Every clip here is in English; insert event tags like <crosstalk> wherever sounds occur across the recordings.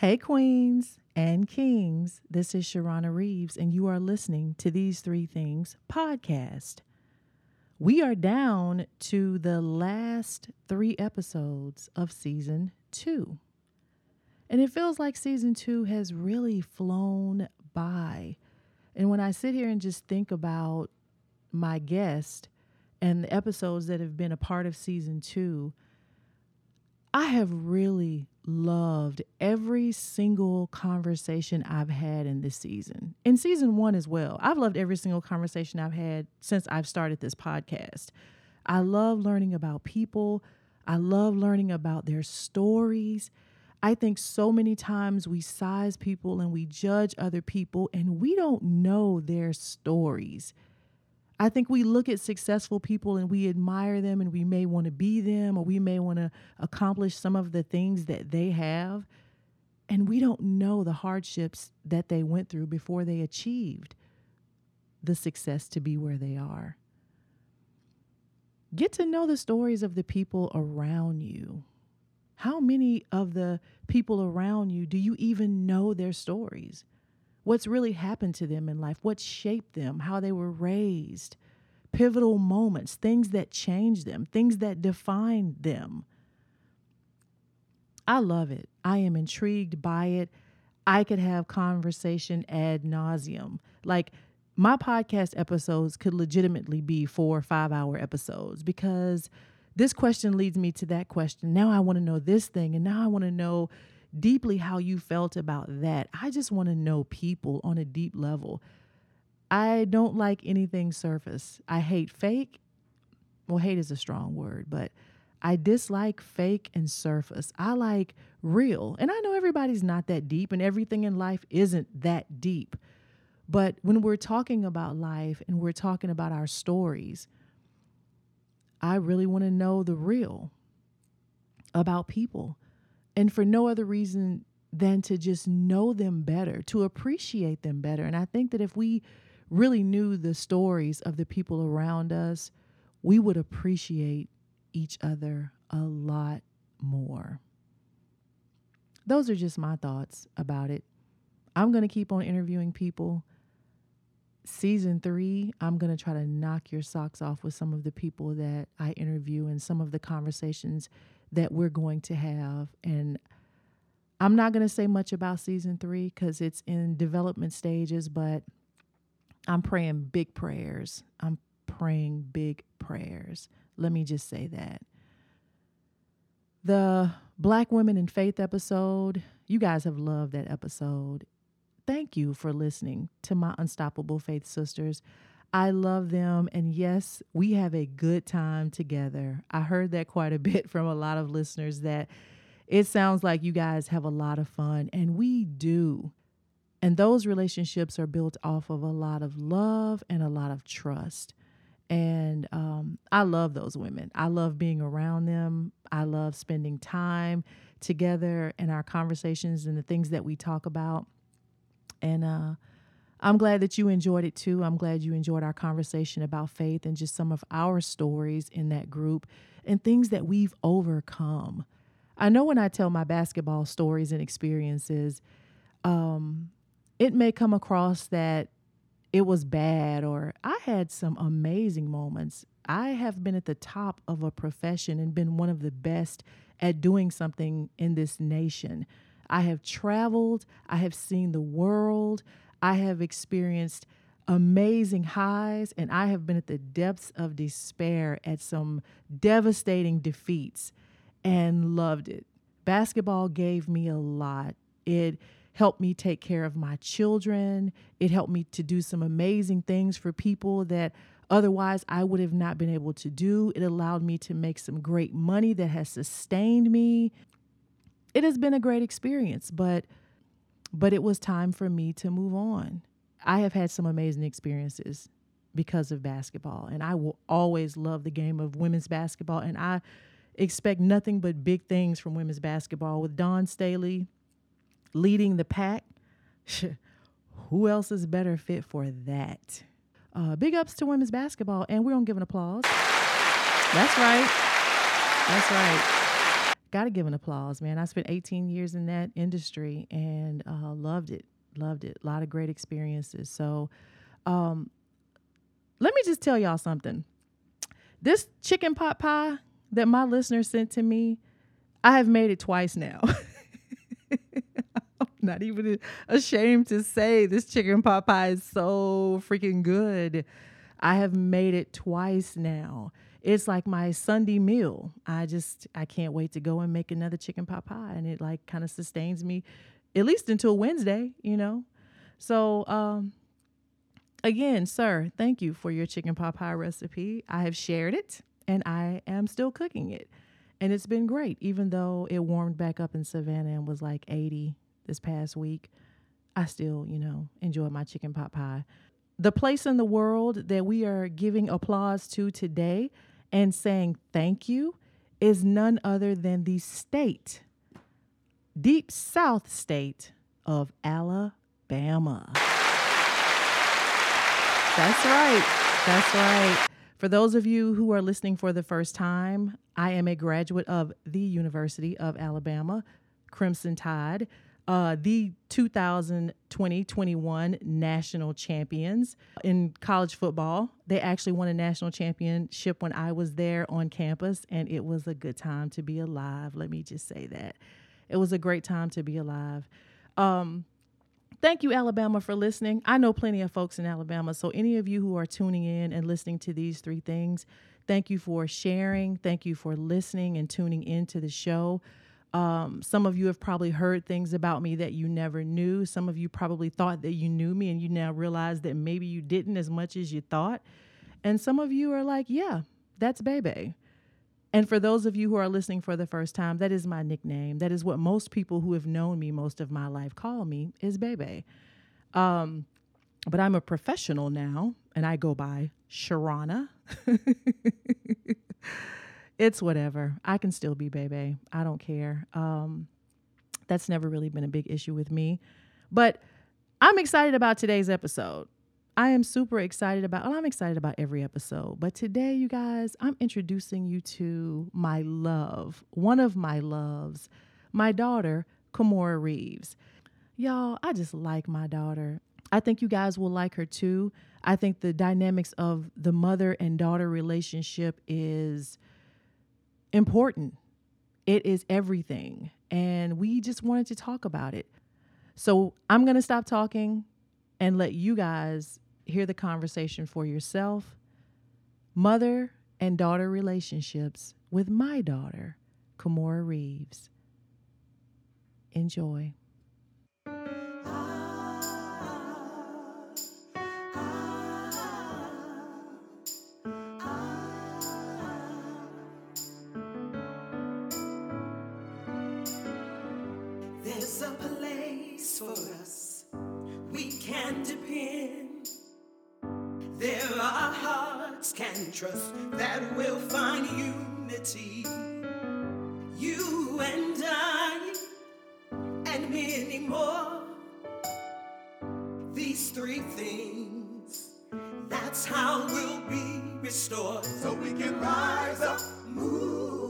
Hey, queens and kings. This is Sharrona Reaves, and you are listening to These Three Things podcast. We are down to the last three episodes of season two. And it feels like season two has really flown by. And when I sit here and just think about my guest and the episodes that have been a part of season two, I have really loved every single conversation I've had in this season. In season one as well. I've loved every single conversation I've had since I've started this podcast. I love learning about people. I love learning about their stories. I think so many times we size people and we judge other people and we don't know their stories. I think we look at successful people and we admire them and we may want to be them or we may want to accomplish some of the things that they have. And we don't know the hardships that they went through before they achieved the success to be where they are. Get to know the stories of the people around you. How many of the people around you do you even know their stories? What's really happened to them in life, what shaped them, how they were raised, pivotal moments, things that changed them, things that defined them. I love it. I am intrigued by it. I could have conversation ad nauseum. Like my podcast episodes could legitimately be four or five hour episodes because this question leads me to that question. Now I want to know this thing, and now I want to know deeply how you felt about that. I just want to know people on a deep level. I don't like anything surface. I hate fake. Well, hate is a strong word, but I dislike fake and surface. I like real. And I know everybody's not that deep and everything in life isn't that deep. But when we're talking about life and we're talking about our stories, I really want to know the real about people and for no other reason than to just know them better, to appreciate them better. And I think that if we really knew the stories of the people around us, we would appreciate each other a lot more. Those are just my thoughts about it. I'm going to keep on interviewing people. Season three, I'm going to try to knock your socks off with some of the people that I interview and some of the conversations that we're going to have. And I'm not going to say much about season three because it's in development stages, but I'm praying big prayers. I'm praying big prayers. Let me just say that. The Black Women in Faith episode, you guys have loved that episode. Thank you for listening to my Unstoppable Faith Sisters. I love them. And yes, we have a good time together. I heard that quite a <laughs> bit from a lot of listeners that it sounds like you guys have a lot of fun, and we do. And those relationships are built off of a lot of love and a lot of trust. And um, I love those women. I love being around them. I love spending time together in our conversations and the things that we talk about. And uh, I'm glad that you enjoyed it too. I'm glad you enjoyed our conversation about faith and just some of our stories in that group and things that we've overcome. I know when I tell my basketball stories and experiences, um, it may come across that it was bad or I had some amazing moments. I have been at the top of a profession and been one of the best at doing something in this nation. I have traveled, I have seen the world, I have experienced amazing highs, and I have been at the depths of despair at some devastating defeats and loved it. Basketball gave me a lot. It helped me take care of my children. It helped me to do some amazing things for people that otherwise I would have not been able to do. It allowed me to make some great money that has sustained me. It has been a great experience, but but it was time for me to move on. I have had some amazing experiences because of basketball, and I will always love the game of women's basketball. And I expect nothing but big things from women's basketball with Dawn Staley leading the pack. <laughs> Who else is better fit for that? Uh, big ups to women's basketball, and we're gonna give an applause. That's right. That's right. Got to give an applause, man. I spent 18 years in that industry and uh, loved it. Loved it. A lot of great experiences. So, um, let me just tell y'all something. This chicken pot pie that my listener sent to me, I have made it twice now. <laughs> I'm not even ashamed to say this chicken pot pie is so freaking good. I have made it twice now. It's like my Sunday meal. I just I can't wait to go and make another chicken pot pie and it like kind of sustains me at least until Wednesday, you know. So, um again, sir, thank you for your chicken pot pie recipe. I have shared it and I am still cooking it. And it's been great, even though it warmed back up in Savannah and was like 80 this past week. I still, you know, enjoy my chicken pot pie. The place in the world that we are giving applause to today and saying thank you is none other than the state, deep south state of Alabama. That's right. That's right. For those of you who are listening for the first time, I am a graduate of the University of Alabama, Crimson Tide, uh, the 2020 21 national champions in college football. They actually won a national championship when I was there on campus, and it was a good time to be alive. Let me just say that. It was a great time to be alive. Um, Thank you, Alabama, for listening. I know plenty of folks in Alabama. So, any of you who are tuning in and listening to these three things, thank you for sharing. Thank you for listening and tuning into the show. Um, some of you have probably heard things about me that you never knew. Some of you probably thought that you knew me and you now realize that maybe you didn't as much as you thought. And some of you are like, yeah, that's Bebe. And for those of you who are listening for the first time, that is my nickname. That is what most people who have known me most of my life call me is Bebe. Um, but I'm a professional now, and I go by Sharrona. <laughs> it's whatever. I can still be Bebe. I don't care. Um, that's never really been a big issue with me. But I'm excited about today's episode. I am super excited about, well, I'm excited about every episode, but today, you guys, I'm introducing you to my love, one of my loves, my daughter, Kimora Reaves. Y'all, I just like my daughter. I think you guys will like her too. I think the dynamics of the mother and daughter relationship is important. It is everything. And we just wanted to talk about it. So I'm going to stop talking and let you guys hear the conversation for yourself. Mother and daughter relationships with my daughter, Kimora Reaves. Enjoy. Hearts can trust that we'll find unity. You and I, and many more. These three things, that's how we'll be restored. So we can rise up, move.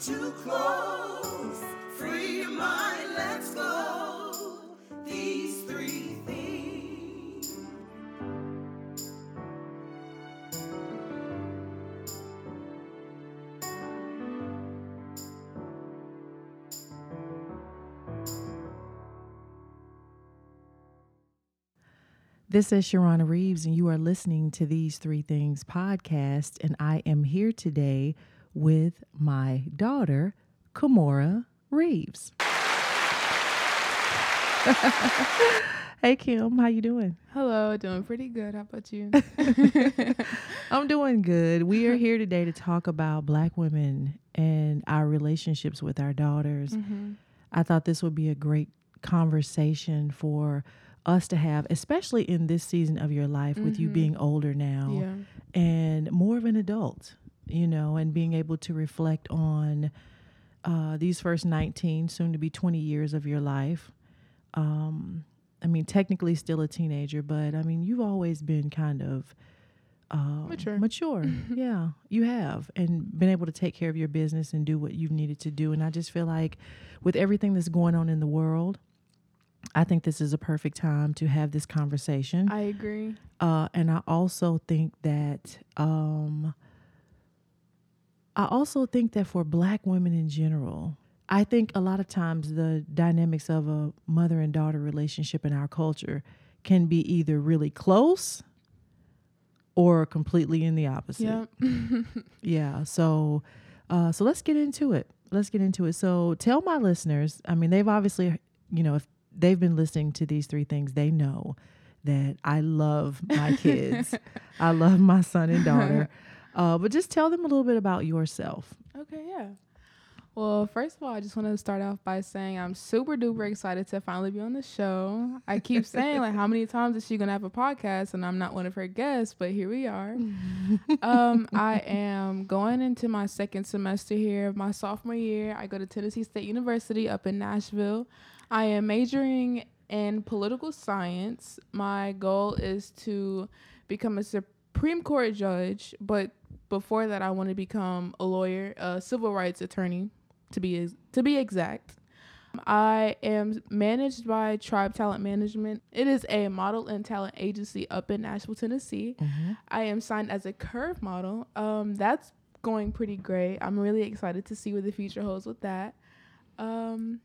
Too close. Free your mind, let's go. These three things. This is Sharrona Reaves, and you are listening to These Three Things podcast. And I am here today with my daughter, Kimora Reaves. <laughs> hey Kim, how you doing? Hello, doing pretty good. How about you? <laughs> I'm doing good. We are here today to talk about black women and our relationships with our daughters. Mm-hmm. I thought this would be a great conversation for us to have, especially in this season of your life with you Mhm. being older now Yeah. and more of an adult, you know, and being able to reflect on uh, these first 19, soon to be 20 years of your life. Um, I mean, technically still a teenager, but I mean, you've always been kind of uh, Mature. Mature, <laughs> yeah, you have, and been able to take care of your business and do what you've needed to do. And I just feel like, with everything that's going on in the world, I think this is a perfect time to have this conversation. I agree. Uh, and I also think that um, I also think that for Black women in general, I think a lot of times the dynamics of a mother and daughter relationship in our culture can be either really close or completely in the opposite. Yeah. <laughs> Yeah. So, uh, so let's get into it. Let's get into it. So, tell my listeners. I mean, they've obviously, you know, if they've been listening to these three things, they know that I love my kids. <laughs> I love my son and daughter. <laughs> Uh, but just tell them a little bit about yourself. Okay, yeah. Well, first of all, I just want to start off by saying I'm super duper excited to finally be on the show. I keep <laughs> saying like how many times is she gonna have a podcast and I'm not one of her guests, but here we are. <laughs> um, I am going into my second semester here of my sophomore year. I go to Tennessee State University up in Nashville. I am majoring in political science. My goal is to become a Supreme Court judge, but before that, I want to become a lawyer, a civil rights attorney, to be to be exact. I am managed by Tribe Talent Management. It is a model and talent agency up in Nashville, Tennessee. I am signed as a curve model. Um, that's going pretty great. I'm really excited to see what the future holds with that. Um,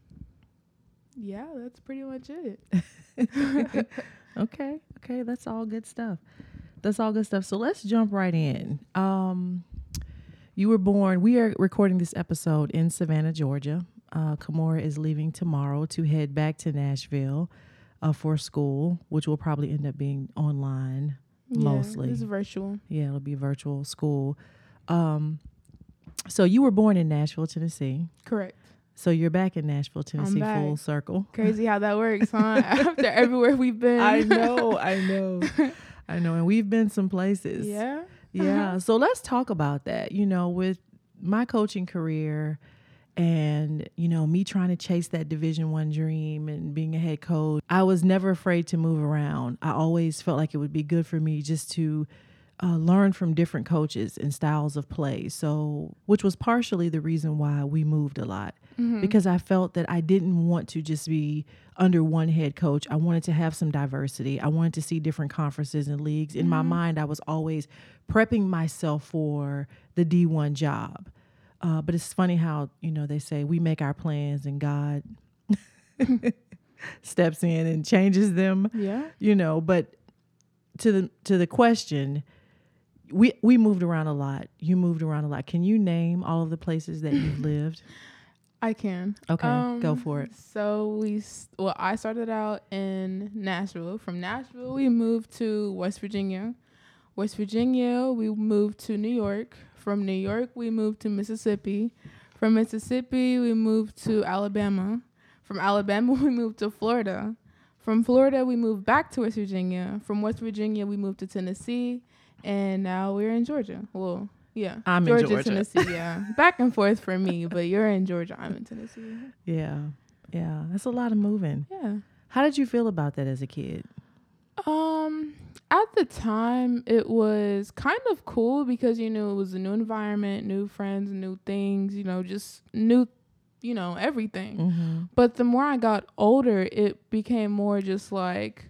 yeah, that's pretty much it. <laughs> <laughs> Okay. Okay. That's all good stuff. That's all good stuff. So let's jump right in. Um, you were born, we are recording this episode in Savannah, Georgia. Uh, Kimora is leaving tomorrow to head back to Nashville uh, for school, which will probably end up being online mostly. It's virtual. Yeah, it'll be virtual school. Um, so you were born in Nashville, Tennessee. Correct. So you're back in Nashville, Tennessee, full circle. Crazy how that works, huh? <laughs> After everywhere we've been. I know, I <laughs> know, I know. And we've been some places. Yeah. Yeah. So let's talk about that. You know, with my coaching career and, you know, me trying to chase that division one dream and being a head coach, I was never afraid to move around. I always felt like it would be good for me just to uh, learn from different coaches and styles of play. So, which was partially the reason why we moved a lot because I felt that I didn't want to just be under one head coach. I wanted to have some diversity. I wanted to see different conferences and leagues. In my mind, I was always prepping myself for the D1 job. Uh, but it's funny how, you know, they say we make our plans and God <laughs> steps in and changes them Yeah. you know but to the to the question we we moved around a lot you moved around a lot can you name all of the places that you've <clears throat> lived I can. okay go Um, for it So we, well, I started out in Nashville. From Nashville, we moved to West Virginia. West Virginia, we moved to New York. From New York, we moved to Mississippi. From Mississippi, we moved to Alabama. From Alabama, <laughs> we moved to Florida. From Florida, we moved back to West Virginia. From West Virginia, we moved to Tennessee, and now we're in Georgia. Well, yeah, I'm in Georgia. Tennessee. Yeah, <laughs> back and forth for me, but you're in Georgia. I'm in Tennessee. yeah yeah that's a lot of moving Yeah. how did you feel about that as a kid Um, at the time, it was kind of cool because you know it was a new environment, new friends, new things. You know, just new, you know, everything. mm-hmm. But the more I got older, it became more just like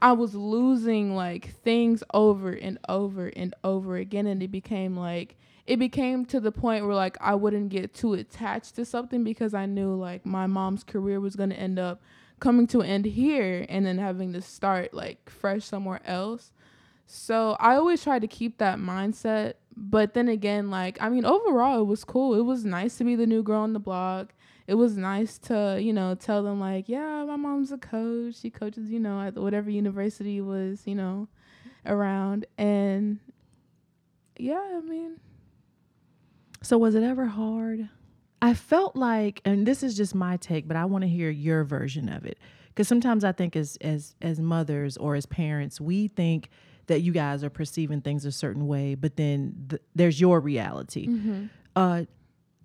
I was losing like things over and over and over again, and it became like it became to the point where like I wouldn't get too attached to something because I knew like my mom's career was gonna end up coming to an end here and then having to start like fresh somewhere else. So I always try to keep that mindset. But then again, like, I mean, overall, it was cool. It was nice to be the new girl on the block. It was nice to, you know, tell them, like, yeah, my mom's a coach. She coaches, you know, at whatever university was, you know, around. And yeah, I mean, so was it ever hard i felt like and this is just my take but i want to hear your version of it because sometimes i think as as as mothers or as parents we think that you guys are perceiving things a certain way but then th- there's your reality uh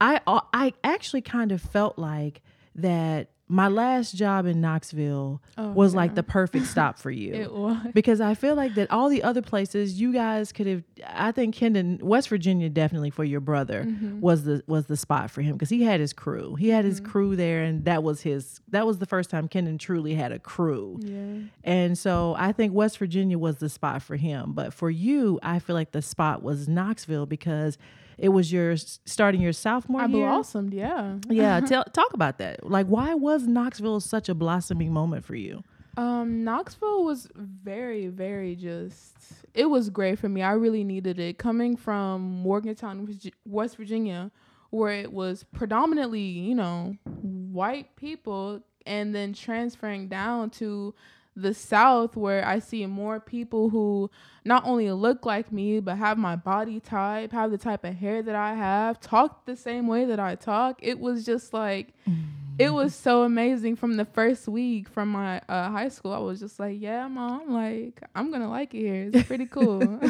I uh, I actually kind of felt like that my last job in Knoxville Oh, was like the perfect <laughs> stop for you. It was. because I feel like that all the other places you guys could have. I think Kendon, West Virginia, definitely for your brother Mm-hmm. was the was the spot for him because he had his crew. He had his crew there, and that was his. That was the first time Kendon truly had a crew. Yeah. And so I think West Virginia was the spot for him. But for you, I feel like the spot was Knoxville because it was your starting your sophomore I year. blossomed. Yeah. Yeah, <laughs> tell talk about that. Like, why was Knoxville such a blossoming moment for you? Um, Knoxville was very, very just. It was great for me. I really needed it. Coming from Morgantown, West Virginia, where it was predominantly, you know, white people, and then transferring down to the South, where I see more people who not only look like me, but have my body type, have the type of hair that I have, talk the same way that I talk. It was just like it was so amazing from the first week from my uh, high school. I was just like, yeah, mom, like I'm gonna like it here. It's pretty cool. <laughs>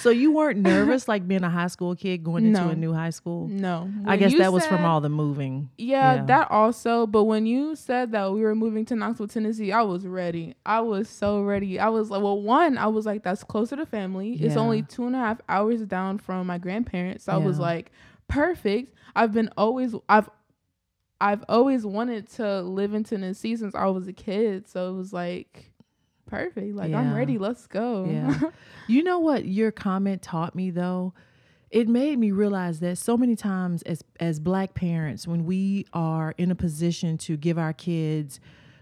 So you weren't nervous like being a high school kid going into No. a new high school? no, I guess that was from all the moving. Yeah, yeah. that also. But when you said that we were moving to Knoxville, Tennessee, I was ready. I was so ready. I was like, well, one, I was like, that's closer to family. It's only two and a half hours down from my grandparents. So I was like, perfect. I've been always, I've, I've always wanted to live in Tennessee since I was a kid. So it was like, perfect. Like I'm ready. Let's go. Yeah. <laughs> you know what your comment taught me though? It made me realize that so many times as as black parents when we are in a position to give our kids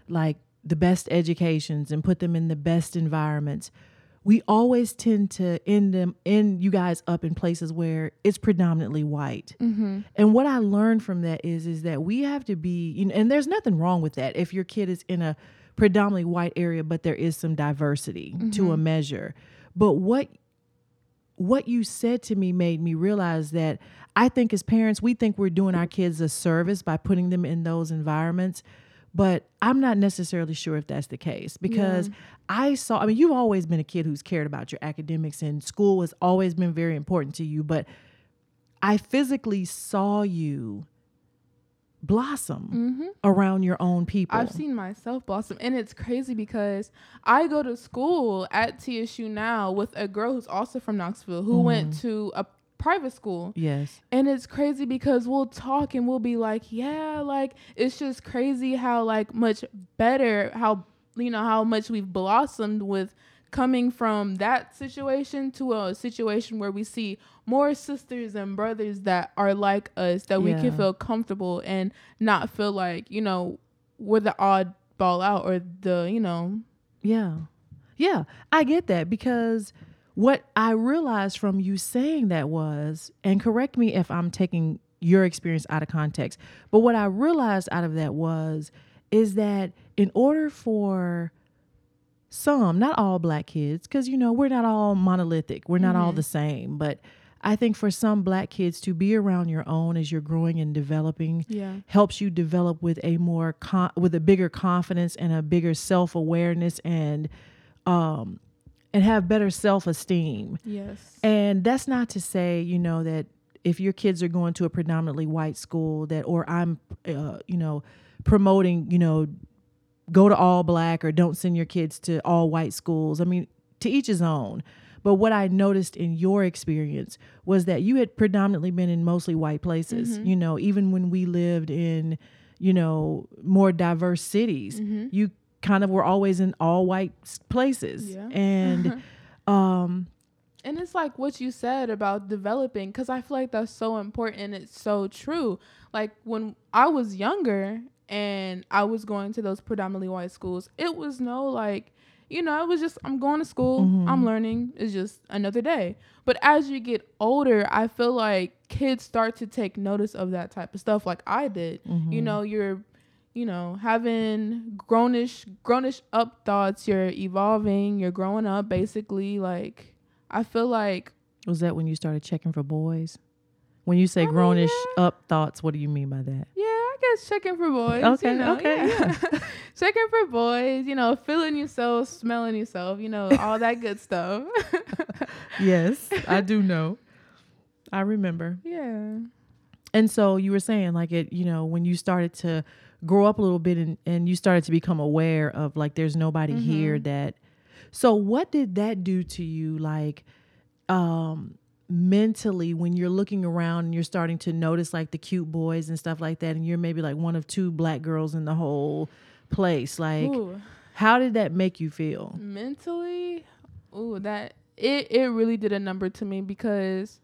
like the best educations and put them in the best environments, we always tend to end them end you guys up in places where it's predominantly white. mm-hmm. And what I learned from that is is that we have to be, you know, and there's nothing wrong with that if your kid is in a predominantly white area, but there is some diversity to a measure. But what what you said to me made me realize that I think as parents, we think we're doing our kids a service by putting them in those environments. But I'm not necessarily sure if that's the case because I saw, I mean, you've always been a kid who's cared about your academics and school has always been very important to you. But I physically saw you blossom Mm-hmm. around your own people. I've seen myself blossom, and it's crazy because I go to school at TSU now with a girl who's also from Knoxville who went to a private school. Yes. And it's crazy because we'll talk and we'll be like, yeah, like it's just crazy how like much better how you know how much we've blossomed with coming from that situation to a situation where we see more sisters and brothers that are like us that we can feel comfortable and not feel like, you know, we're the odd ball out or the, you know, Yeah. Yeah, I get that because what I realized from you saying that was, and correct me if I'm taking your experience out of context, but what I realized out of that was, is that in order for some, not all black kids, because you know, we're not all monolithic, we're not all the same, but I think for some black kids to be around your own as you're growing and developing yeah. helps you develop with a more con- with a bigger confidence and a bigger self-awareness and um and have better self-esteem. Yes. and that's not to say you know that if your kids are going to a predominantly white school that or i'm uh, you know promoting you know go to all black or don't send your kids to all white schools i mean to each his own. But what i noticed in your experience was that you had predominantly been in mostly white places you know even when we lived in you know more diverse cities you kind of were always in all white places Yeah. and <laughs> um And it's like what you said about developing, because I feel like that's so important and it's so true. Like when I was younger and I was going to those predominantly white schools, it was no like, you know, it was just, I'm going to school, I'm learning, it's just another day. But as you get older, I feel like kids start to take notice of that type of stuff, like I did. You know, you're you know, having grownish grownish up thoughts, you're evolving, you're growing up basically like I feel like Was that when you started checking for boys? When you say I mean, grownish yeah. up thoughts, what do you mean by that? yeah, I guess checking for boys. Okay, you know, okay, yeah. <laughs> <laughs> checking for boys, you know, feeling yourself, smelling yourself, you know, all that good stuff. <laughs> Yes, I do know. I remember. yeah. And so you were saying like it, you know, when you started to grow up a little bit and, and you started to become aware of like there's nobody here that so what did that do to you like um mentally when you're looking around and you're starting to notice like the cute boys and stuff like that and you're maybe like one of two black girls in the whole place like Ooh. how did that make you feel? Mentally? Ooh that it it really did a number to me because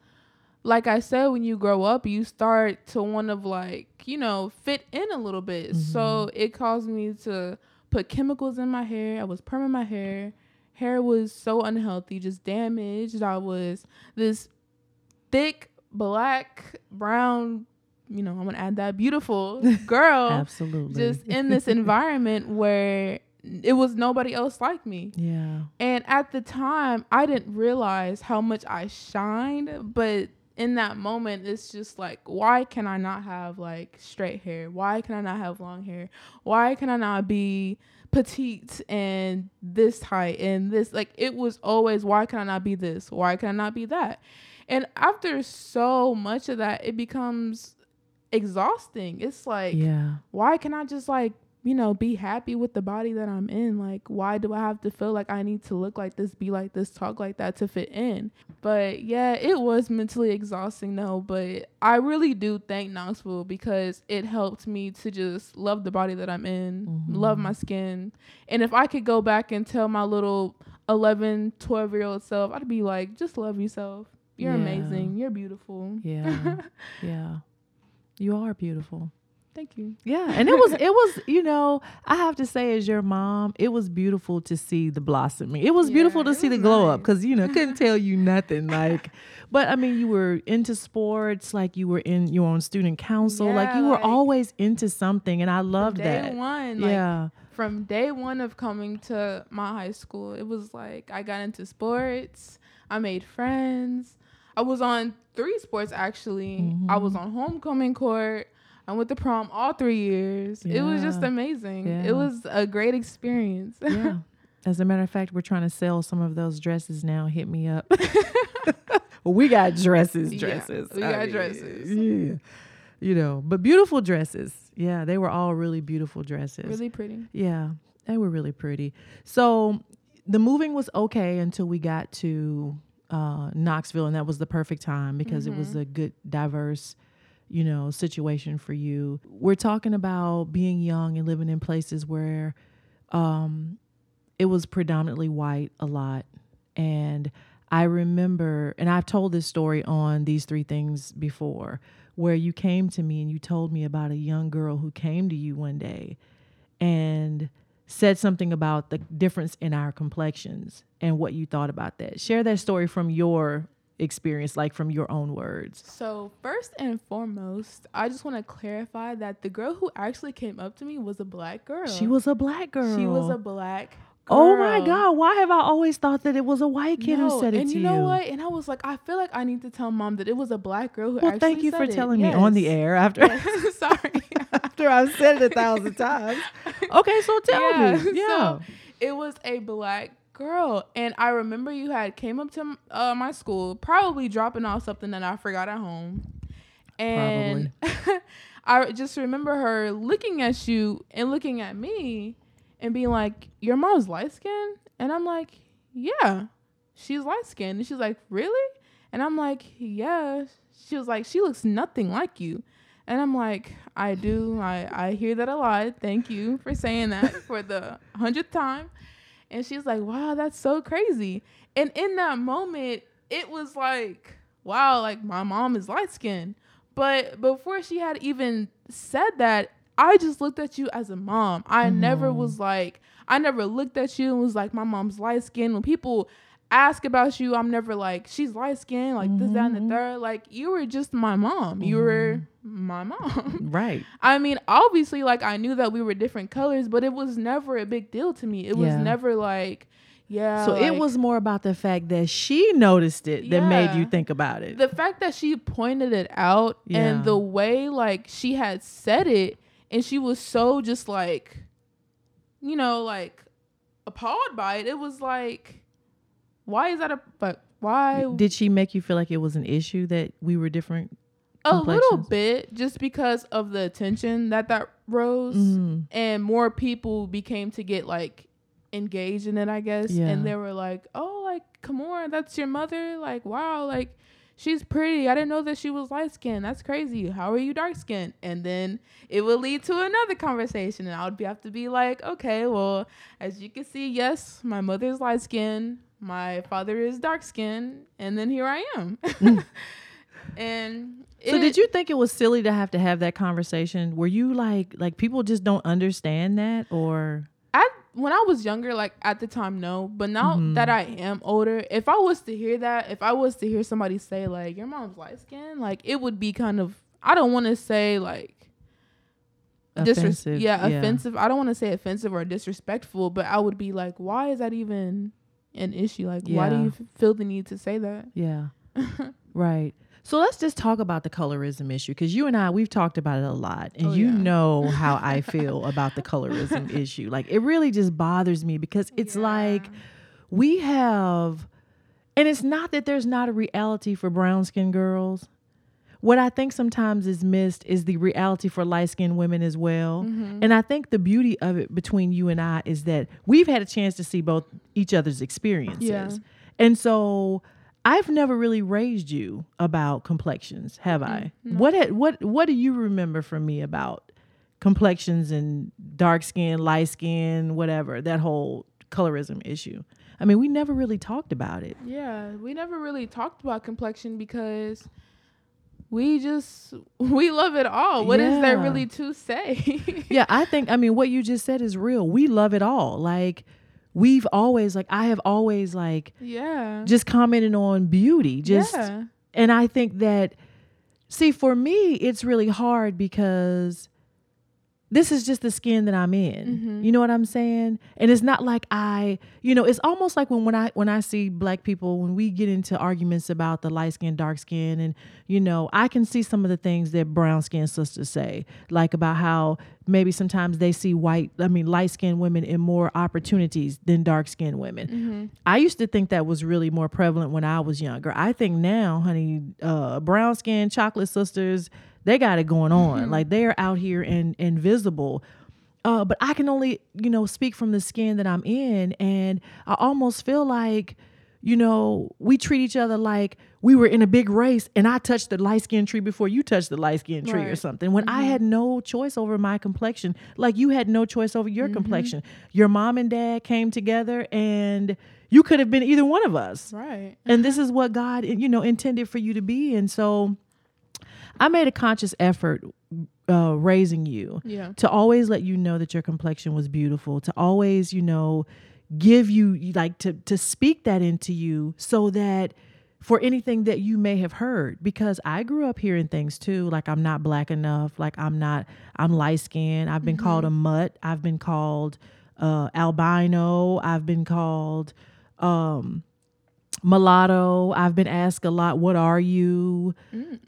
like i said when you grow up you start to want to like you know fit in a little bit. So mm-hmm. it caused me to put chemicals in my hair. I was perming my hair. Hair was so unhealthy just damaged. I was this thick black brown you know i'm gonna add that beautiful <laughs> girl absolutely. just in <laughs> this environment where it was nobody else like me. yeah. And at the time, I didn't realize how much I shined, but in that moment, it's just like, why can I not have like straight hair? Why can I not have long hair? Why can I not be petite and this height and this? Like, it was always, why can I not be this? Why can I not be that? And after so much of that, it becomes exhausting. It's like, yeah why can I just like, you know, be happy with the body that I'm in? Like, why do I have to feel like I need to look like this, be like this, talk like that to fit in? But yeah, it was mentally exhausting though. But I really do thank Knoxville because it helped me to just love the body that I'm in, love my mm-hmm. skin. And if I could go back and tell my little 11, 12 year old self, I'd be like, just love yourself. You're Yeah. amazing. You're beautiful. yeah <laughs> yeah you are beautiful Thank you. Yeah, and it was it was you know I have to say as your mom, it was beautiful to see the blossoming. It was beautiful to see the glow up because you know couldn't tell you <laughs> nothing like, but I mean you were into sports, like you were in your own student council, like you were like, always into something, and I loved that. Day that. one, like, yeah, from day one of coming to my high school, it was like I got into sports. I made friends. I was on three sports actually. I was Mm-hmm. on homecoming court. I went to prom all three years. It was just amazing. Yeah. It was a great experience. yeah. <laughs> As a matter of fact, we're trying to sell some of those dresses now. Hit me up. <laughs> we got dresses, Yeah, dresses. we I got mean, dresses. Yeah. You know, but beautiful dresses. Yeah, they were all really beautiful dresses. really pretty. Yeah, they were really pretty. So the moving was okay until we got to uh, Knoxville, and that was the perfect time because it was a good, diverse, you know, situation for you. We're talking about being young and living in places where um, it was predominantly white a lot. And I remember, and I've told this story on these three things before, where you came to me and you told me about a young girl who came to you one day and said something about the difference in our complexions and what you thought about that. Share that story from your experience, like from your own words. So first and foremost, I just want to clarify that the girl who actually came up to me was a black girl. She was a black girl. She was a black. Oh my. God! Why have I always thought that it was a white kid who said it and to you And you know what? And I was like, I feel like I need to tell mom that it was a black girl who Well, actually thank you for it. telling me on the air after Yes. <laughs> <laughs> Sorry. after I've said it a thousand times. <laughs> Okay, so tell yeah. me. Yeah. So it was a black girl, and I remember you had came up to uh, my school, probably dropping off something that I forgot at home, and <laughs> I just remember her looking at you and looking at me, and being like, "Your mom's light skinned," and I'm like, "Yeah, she's light skinned," and she's like, "Really?" And I'm like, "Yeah." She was like, "She looks nothing like you." And I'm like, I do. I, I hear that a lot. Thank you for saying that for the hundredth time. And she's like, wow, that's so crazy. And in that moment, it was like, wow, like my mom is light skinned. But before she had even said that, I just looked at you as a mom. I never mm-hmm. was like, I never looked at you and was like, my mom's light skinned. When people ask about you, I'm never like, she's light skinned, like this, that, and the mm-hmm. third. Like, you were just my mom. You were mm-hmm. my mom. <laughs> Right. I mean, obviously, like I knew that we were different colors, but it was never a big deal to me. It was never like, yeah. So it was more about the fact that she noticed it that made you think about it. the fact that she pointed it out Yeah. and the way like she had said it, and she was so just like, you know, like appalled by it. It was like, why is that a but why? Did she make you feel like it was an issue that we were different A little bit, just because of the attention that that rose, Mhm. and more people became to get like engaged in it, I guess. Yeah. And they were like, "Oh, like Kimora, that's your mother? Like, wow, like she's pretty. I didn't know that she was light skinned. That's crazy. How are you dark skinned?" And then it would lead to another conversation, and I would be, have to be like, "Okay, well, as you can see, yes, my mother's light skinned, my father is dark skinned, and then here I am." <laughs> and So it- did you think it was silly to have to have that conversation? Were you like like people just don't understand that or I when I was younger, like at the time, no. But now Mhm. that I am older, if I was to hear that, if I was to hear somebody say like your mom's light skinned, like it would be kind of I don't want to say like disres- offensive? yeah, offensive. I don't want to say offensive or disrespectful, but I would be like, why is that even an issue? Like, why do you f- feel the need to say that? Yeah. <laughs> right. So let's just talk about the colorism issue because you and I we've talked about it a lot, and Oh, you yeah. know how I <laughs> feel about the colorism issue. Like it really just bothers me because it's like we have, and it's not that there's not a reality for brown skinned girls. What I think sometimes is missed is the reality for light skinned women as well. Mm-hmm. And I think the beauty of it between you and I is that we've had a chance to see both each other's experiences. Yeah. And so I've never really raised you about complexions, have I? What had, what what do you remember from me about complexions and dark skin, light skin, whatever, that whole colorism issue? I mean, we never really talked about it. Yeah, we never really talked about complexion because we just <laughs> we love it all. What is there really to say? <laughs> yeah, I think I mean what you just said is real. We love it all. Like we've always like I have always like yeah. just commented on beauty. Just yeah. and I think that see for me it's really hard because this is just the skin that I'm in. Mm-hmm. You know what I'm saying? And it's not like I, you know, it's almost like when when I when I see black people when we get into arguments about the light skin, dark skin, and you know, I can see some of the things that brown skin sisters say, like about how maybe sometimes they see white, I mean, light skinned women in more opportunities than dark skinned women. Mm-hmm. I used to think that was really more prevalent when I was younger. I think now, honey, uh, brown skin, chocolate sisters, they got it going on. Mm-hmm. Like they're out here and invisible. Uh, but I can only, you know, speak from the skin that I'm in, and I almost feel like, you know, we treat each other like we were in a big race, and I touched the light skin tree before you touched the light skin tree or something. When I mm-hmm. had no choice over my complexion, like you had no choice over your mm-hmm. complexion. Your mom and dad came together, and you could have been either one of us Right. and this is what God, you know, intended for you to be. And so, I made a conscious effort uh, raising you Yeah. to always let you know that your complexion was beautiful, to always, you know, give you like to to speak that into you, so that for anything that you may have heard because I grew up hearing things too like I'm not black enough like I'm not I'm light skinned I've been called a mutt I've been called uh albino I've been called um mulatto i've been asked a lot what are you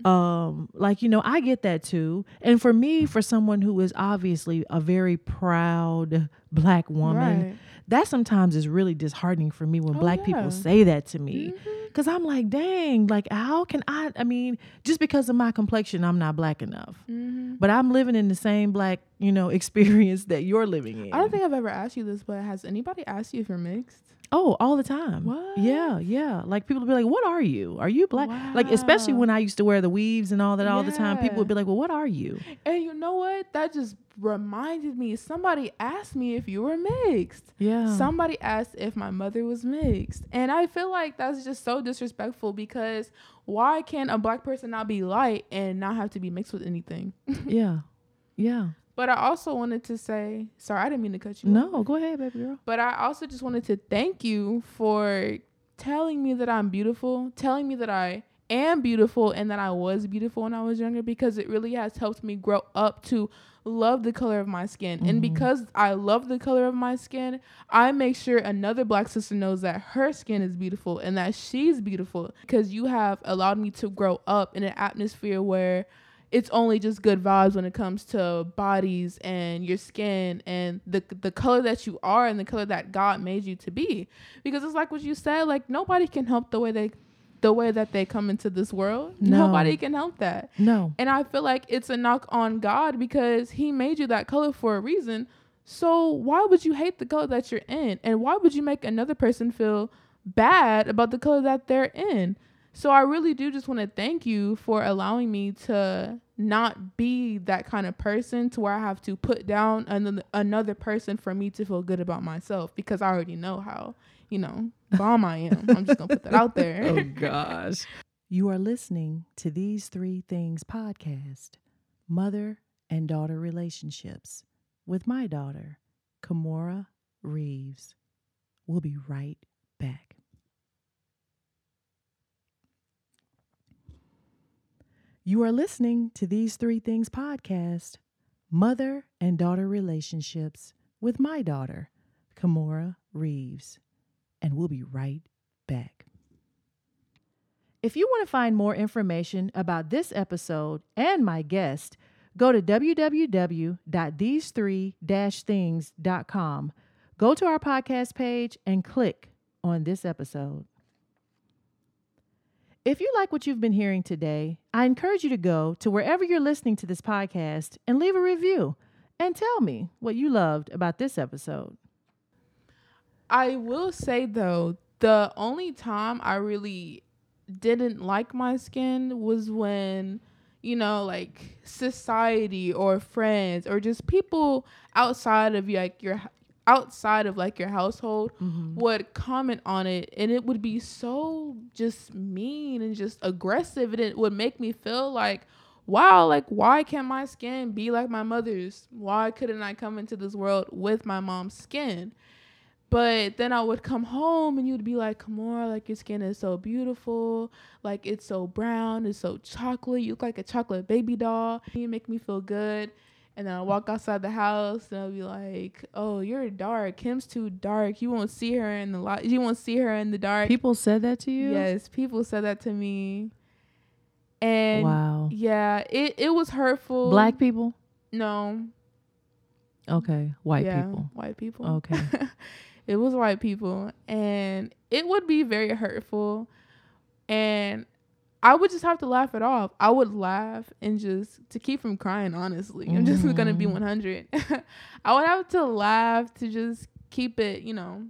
um like you know i get that too and for me for someone who is obviously a very proud black woman Right. that sometimes is really disheartening for me when Oh, black yeah. people say that to me because i'm like dang like how can i i mean just because of my complexion i'm not black enough Mm-hmm. but i'm living in the same black you know <laughs> experience that you're living in I don't think I've ever asked you this, but has anybody asked you if you're mixed? Oh, all the time. What? Yeah, yeah. Like people would be like, "What are you? Are you black?" Like especially when I used to wear the weaves and all that all the time. People would be like, "Well, what are you?" And you know what? That just reminded me. Somebody asked me if you were mixed. Yeah. Somebody asked if my mother was mixed. And I feel like that's just so disrespectful because why can't a black person not be light and not have to be mixed with anything? <laughs> yeah. Yeah. But I also wanted to say, sorry, I didn't mean to cut you off. No, go ahead, baby girl. But I also just wanted to thank you for telling me that I'm beautiful, telling me that I am beautiful and that I was beautiful when I was younger because it really has helped me grow up to love the color of my skin. And mm-hmm. because I love the color of my skin, I make sure another black sister knows that her skin is beautiful and that she's beautiful because you have allowed me to grow up in an atmosphere where it's only just good vibes when it comes to bodies and your skin and the the color that you are and the color that God made you to be. Because it's like what you said, like nobody can help the way they the way that they come into this world. No. Nobody can help that. No. And I feel like it's a knock on God because He made you that color for a reason. So why would you hate the color that you're in? And why would you make another person feel bad about the color that they're in? So I really do just want to thank you for allowing me to not be that kind of person to where I have to put down another another person for me to feel good about myself because I already know how, you know, bomb I am. I'm just going to put that out there. oh <laughs> gosh. You are listening to These Three Things podcast Mother and Daughter Relationships with my daughter, Kimora Reaves. We'll be right back. You are listening to These Three Things podcast Mother and Daughter Relationships with my daughter, Kimora Reaves. And we'll be right back. If you want to find more information about this episode and my guest, go to www.these3-things.com. Go to our podcast page and click on this episode. If you like what you've been hearing today, I encourage you to go to wherever you're listening to this podcast and leave a review and tell me what you loved about this episode. I will say though, the only time I really didn't like my skin was when, you know, like society or friends or just people outside of like your outside of like your household mm-hmm. would comment on it and it would be so just mean and just aggressive and it would make me feel like wow like why can't my skin be like my mother's why couldn't i come into this world with my mom's skin but then I would come home and you'd be like, Kimora, like your skin is so beautiful. Like it's so brown, it's so chocolate. You look like a chocolate baby doll. You make me feel good. And then I walk outside the house and I'll be like, Oh, you're dark. Kim's too dark. You won't see her in the light. You won't see her in the dark. People said that to you? Yes, people said that to me. And Wow. yeah, it, it was hurtful. Black people? No. Okay. White yeah, people. White people. Okay. <laughs> it was white people and it would be very hurtful and i would just have to laugh it off i would laugh and just to keep from crying honestly i'm just gonna be Mhm. 100 <laughs> i would have to laugh to just keep it you know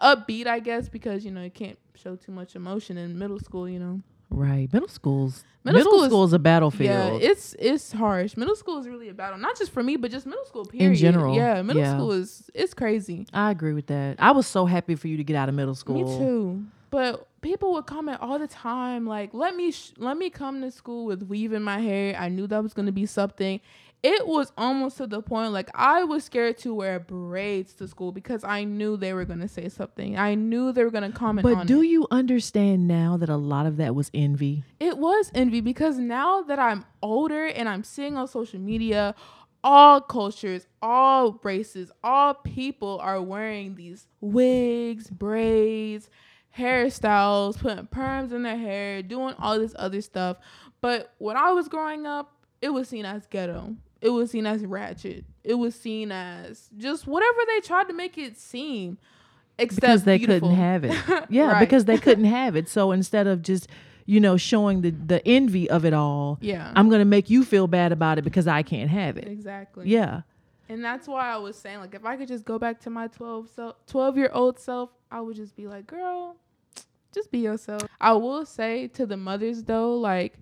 upbeat i guess because you know you can't show too much emotion in middle school you know Right. Middle school's Middle middle, school is- school is a yeah battlefield. it's it's harsh middle school is really a battle not just for me but just middle school period In general, yeah middle yeah. school is it's crazy I agree with that. I was so happy for you to get out of middle school. Me too. But people would comment all the time, like, "Let me, sh- let me come to school with weave in my hair." I knew that was gonna be something. It was almost to the point like I was scared to wear braids to school because I knew they were gonna say something. I knew they were gonna comment But do it. you understand now that a lot of that was envy? It was envy because now that I'm older and I'm seeing on social media, all cultures, all races, all people are wearing these wigs, braids, hairstyles, putting perms in their hair, doing all this other stuff. But when I was growing up, it was seen as ghetto. It was seen as ratchet. It was seen as just whatever they tried to make it seem. Except Because they beautiful. couldn't have it. <laughs> Yeah, Right. because they couldn't <laughs> have it. So instead of just, you know, showing the the envy of it all, yeah, I'm going to make you feel bad about it because I can't have it. exactly. Yeah. And that's why I was saying, like, if I could just go back to my 12 so 12 year old self, I would just be like, girl, just be yourself. I will say to the mothers though, like,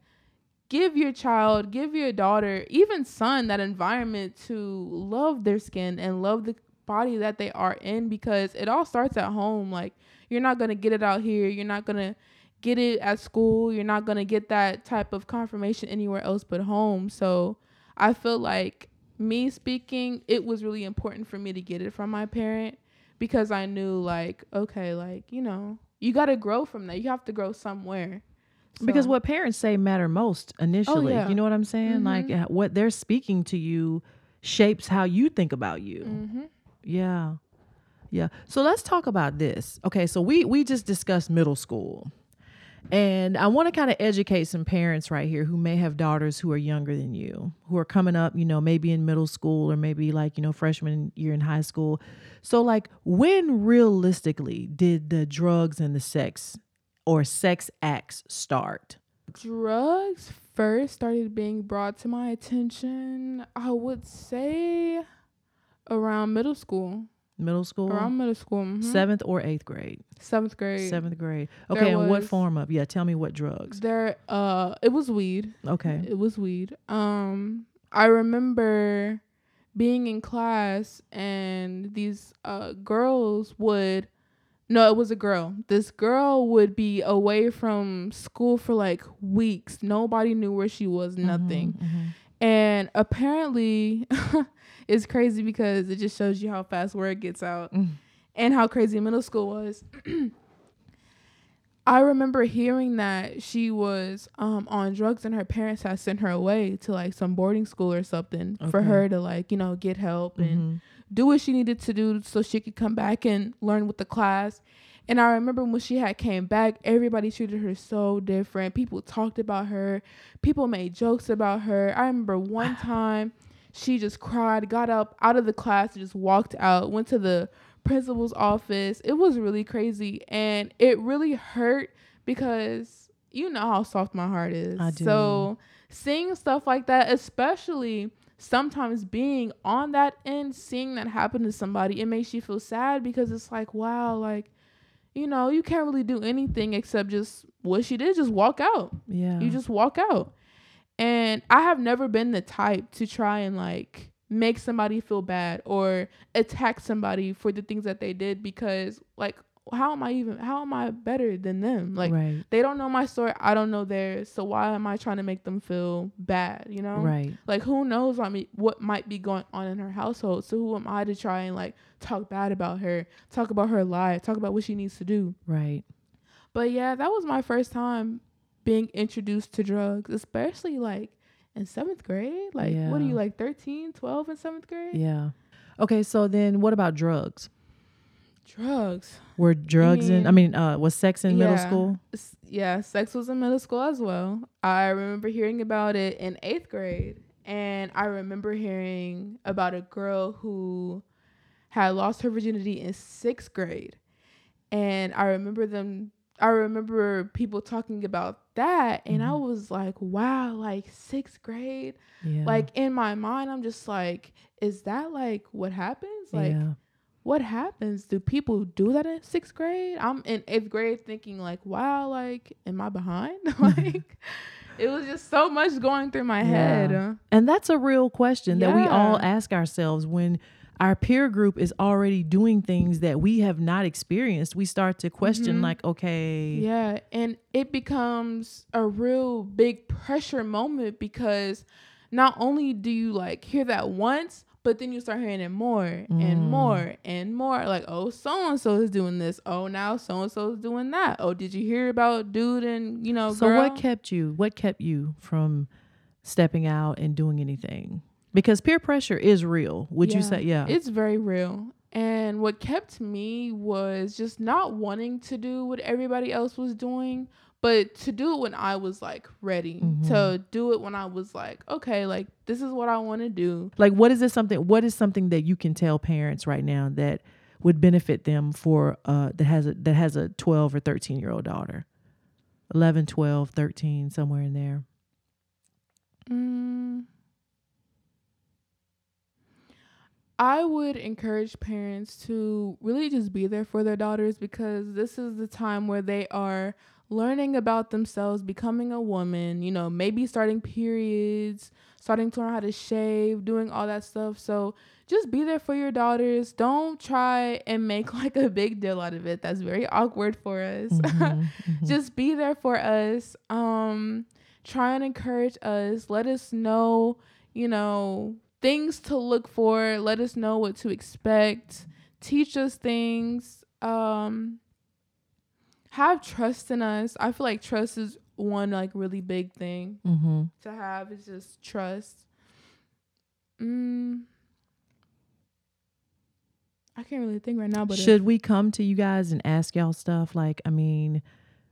give your child, give your daughter, even son, that environment to love their skin and love the body that they are in because it all starts at home. Like, you're not gonna get it out here. You're not gonna get it at school. You're not gonna get that type of confirmation anywhere else but home. So I feel like me speaking, it was really important for me to get it from my parent because I knew like, okay, like, you know, you gotta grow from that. You have to grow somewhere. Because what parents say matter most initially. yeah. You know what I'm saying? Like uh, what they're speaking to you shapes how you think about you. Mhm. Yeah. Yeah. So let's talk about this. Okay, so we we just discussed middle school. And I want to kind of educate some parents right here who may have daughters who are younger than you, who are coming up, you know, maybe in middle school or maybe like, you know, freshman year in high school. So like when realistically did the drugs and the sex or sex acts start? Drugs first started being brought to my attention, I would say around middle school. Middle school, Around middle school. mhm. seventh or eighth grade? Seventh grade. Seventh grade. There Okay, and what form of? Yeah, tell me what drugs. There uh it was weed. Okay. It was weed. Um I remember being in class and these uh girls would no, it was a girl. This girl would be away from school for like weeks. Nobody knew where she was, nothing. Mhm, mhm. And apparently <laughs> it's crazy because it just shows you how fast word gets out Mm. and how crazy middle school was. <clears throat> I remember hearing that she was um, on drugs and her parents had sent her away to like some boarding school or something for her to like, you know, get help and Mhm. do what she needed to do so she could come back and learn with the class. And I remember when she had came back, everybody treated her so different. People talked about her. People made jokes about her. I remember one <sighs> time she just cried, got up out of the class, and just walked out, went to the principal's office. It was really crazy. And it really hurt because you know how soft my heart is. I do. So seeing stuff like that, especially sometimes being on that end, seeing that happen to somebody, it makes you feel sad because it's like, wow, like, you know, you can't really do anything except just what she did, just walk out. Yeah. You just walk out. And I have never been the type to try and like make somebody feel bad or attack somebody for the things that they did because like how am I even how am I better than them? Like right. they don't know my story, I don't know theirs. So why am I trying to make them feel bad, you know? Right. Like who knows what, me, what might be going on in her household. So who am I to try and like talk bad about her, talk about her life, talk about what she needs to do. Right. But yeah, that was my first time being introduced to drugs, especially like in seventh grade. Like, what are you, like 13, 12 in seventh grade? Yeah. Okay, so then what about drugs? Drugs. Were drugs in I mean, uh was sex in middle school? Yeah, sex was in middle school as well. I remember hearing about it in eighth grade. And I remember hearing about a girl who had lost her virginity in sixth grade. And I remember them, I remember people talking about that. And I Mhm. was like, wow, like sixth grade. Yeah. Like in my mind, I'm just like, is that like what happens? Like, yeah. what happens? Do people do that in sixth grade? I'm in eighth grade thinking like, wow, like, am I behind? <laughs> like, it was just so much going through my head. And that's a real question that we all ask ourselves when our peer group is already doing things that we have not experienced. We start to question Mhm. like, okay, Yeah, and it becomes a real big pressure moment because not only do you like hear that once, but then you start hearing it more and Mm. more and more. Like, oh, so and so is doing this. Oh, now so and so is doing that. Oh, did you hear about dude and you know? So girl? what kept you? What kept you from stepping out and doing anything? Because peer pressure is real. Would you say yeah? It's very real. And what kept me was just not wanting to do what everybody else was doing, but to do it when I was like ready. Mhm. To do it when I was like, okay, like this is what I want to do. like what is this something what is something that you can tell parents right now that would benefit them for uh that has a that has a 12 or 13 year old daughter 11 12 13 somewhere in there Mm. I would encourage parents to really just be there for their daughters because this is the time where they are learning about themselves, becoming a woman, you know, maybe starting periods, starting to learn how to shave, doing all that stuff. So just be there for your daughters. Don't try and make <laughs> like a big deal out of it. That's very awkward for us. Mhm, <laughs> mhm. just be there for us um try and encourage us let us know you know things to look for let us know what to expect teach us things um have trust in us i feel like trust is one like really big thing Mhm. to have is just trust mm. i can't really think right now but if- should we come to you guys and ask y'all stuff like i mean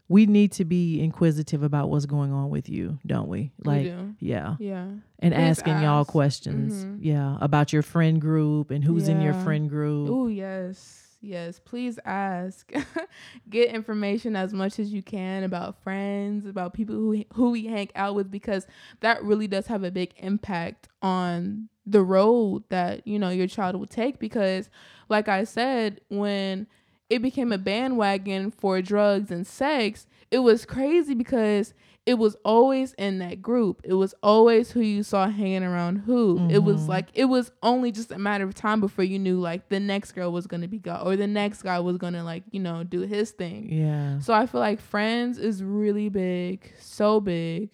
we need to be inquisitive about what's going on with you don't we we like do. yeah yeah and Please asking y'all questions Mhm. yeah about your friend group and who's in your friend group Oh yes, yes. Please ask. <laughs> Get information as much as you can about friends, about people who who we hang out with because that really does have a big impact on the road that, you know, your child will take because like I said, when it became a bandwagon for drugs and sex, it was crazy because it was always in that group. It was always who you saw hanging around who. Mm-hmm. It was mm-hmm. like it was only just a matter of time before you knew like the next girl was gonna be God or the next guy was gonna like you know do his thing. Yeah. So I feel like Friends is really big, so big.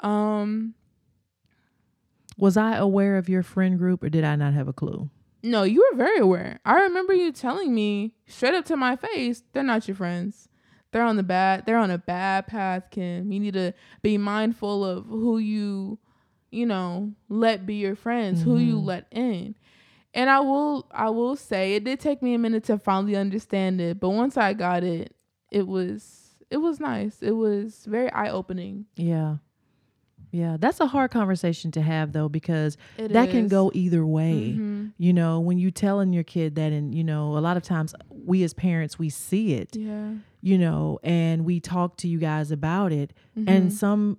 Um. Was I aware of your friend group or did I not have a clue? No, you were very aware. I remember you telling me straight up to my face, they're not your friends they're on the bad they're on a bad path kim you need to be mindful of who you you know let be your friends mm-hmm. who you mm-hmm. let in and i will i will say it did take me a minute to finally understand it but once i got it it was it was nice it was very eye-opening yeah yeah, that's a hard conversation to have though because it that is. can go either way. Mm-hmm. You know, when you telling your kid that and you know, a lot of times we as parents we see it. Yeah. You know, and we talk to you guys about it mm-hmm. and some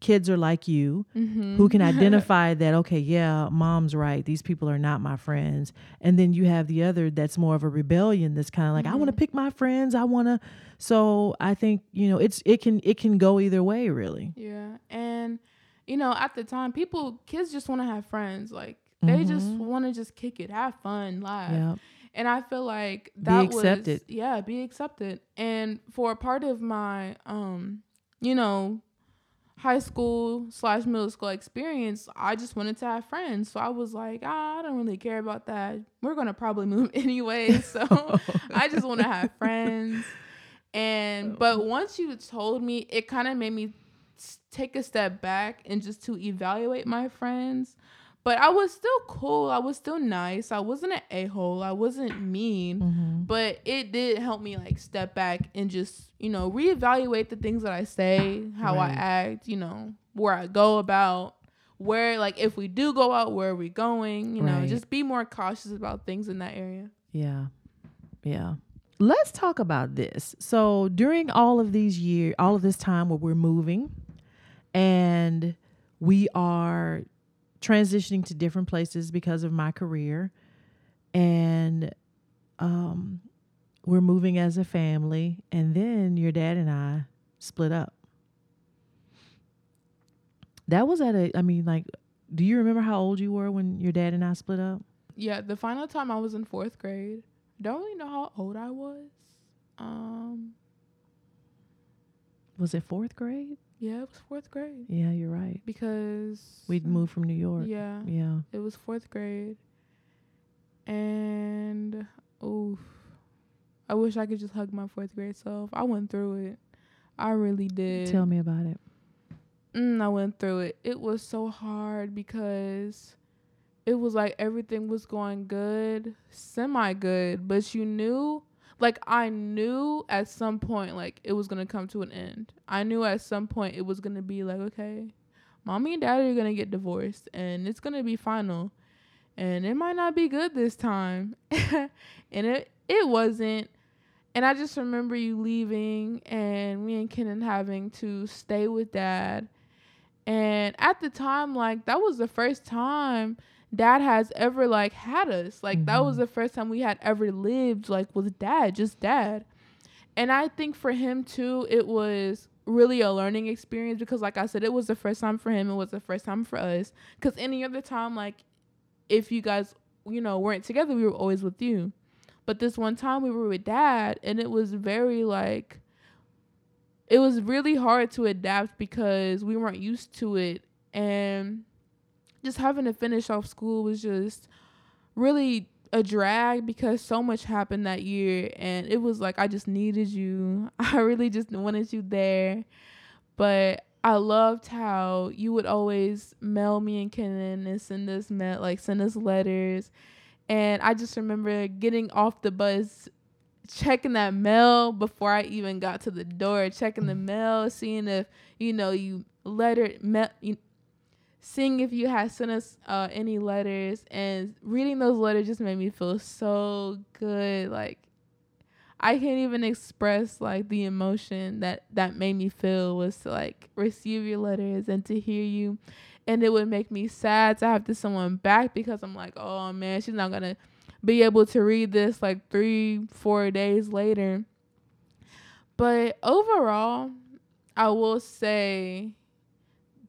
kids are like you mm-hmm. who can <laughs> identify that okay, yeah, mom's right. These people are not my friends. And then you have the other that's more of a rebellion that's kind of like I want to mm-hmm. pick my friends. I want to so I think, you know, it's it can it can go either way really. Yeah. And you know, at the time people kids just want to have friends. Like they mm-hmm. just want to just kick it, have fun, laugh. Yep. And I feel like that be accepted. was yeah, be accepted. And for a part of my um, you know, high school slash middle school experience, I just wanted to have friends. So I was like, ah, I don't really care about that. We're gonna probably <laughs> move anyway. So <laughs> I just want to have friends. And but once you told me, it kind of made me take a step back and just to evaluate my friends. But I was still cool. I was still nice. I wasn't an a hole. I wasn't mean. Mm-hmm. But it did help me like step back and just, you know, reevaluate the things that I say, how right. I act, you know, where I go about, where, like, if we do go out, where are we going? You know, just be more cautious about things in that area. Yeah. Yeah let's talk about this. So during all of these years, all of this time where we're moving and we are transitioning to different places because of my career and um we're moving as a family and then your dad and I split up. That was at a I mean like do you remember how old you were when your dad and I split up? Yeah, the final time I was in 4th grade. Don't really know how old I was. Um Was it 4th grade? Yeah, it was fourth grade. Yeah, you're right. Because we'd moved from New York. Yeah. Yeah. It was fourth grade. And oof. I wish I could just hug my fourth grade self. I went through it. I really did. Tell me about it. Mm, I went through it. It was so hard because it was like everything was going good, semi good, but you knew like I knew at some point like it was gonna come to an end. I knew at some point it was gonna be like, okay, mommy and daddy are gonna get divorced and it's gonna be final. And it might not be good this time. <laughs> and it it wasn't. And I just remember you leaving and me and Kenan having to stay with dad. And at the time, like that was the first time dad has ever like had us. Like mm-hmm. that was mm-hmm. the first time we had ever lived like with dad, just dad. And I think for him too, it was really a learning experience because like I said, it was the first time for him, it was the first time for us. Cause any other time, like if you guys, you know, weren't together, we were always with you. But this one time we were with dad and it was very like it was really hard to adapt because we weren't used to it and just having to finish off school was just really a drag because so much happened that year and it was like I just needed you. <laughs> I really just wanted you there. But I loved how you would always mail me and Kenan and send us mail like send us letters. And I just remember getting off the bus checking that mail before I even got to the door, checking the mm. mail, seeing if, you know, you lettered mail seeing if you had sent us uh, any letters and reading those letters just made me feel so good. Like I can't even express like the emotion that that made me feel was to like receive your letters and to hear you. And it would make me sad to have to someone back because I'm like, oh man, she's not gonna be able to read this like three, four days later. But overall, I will say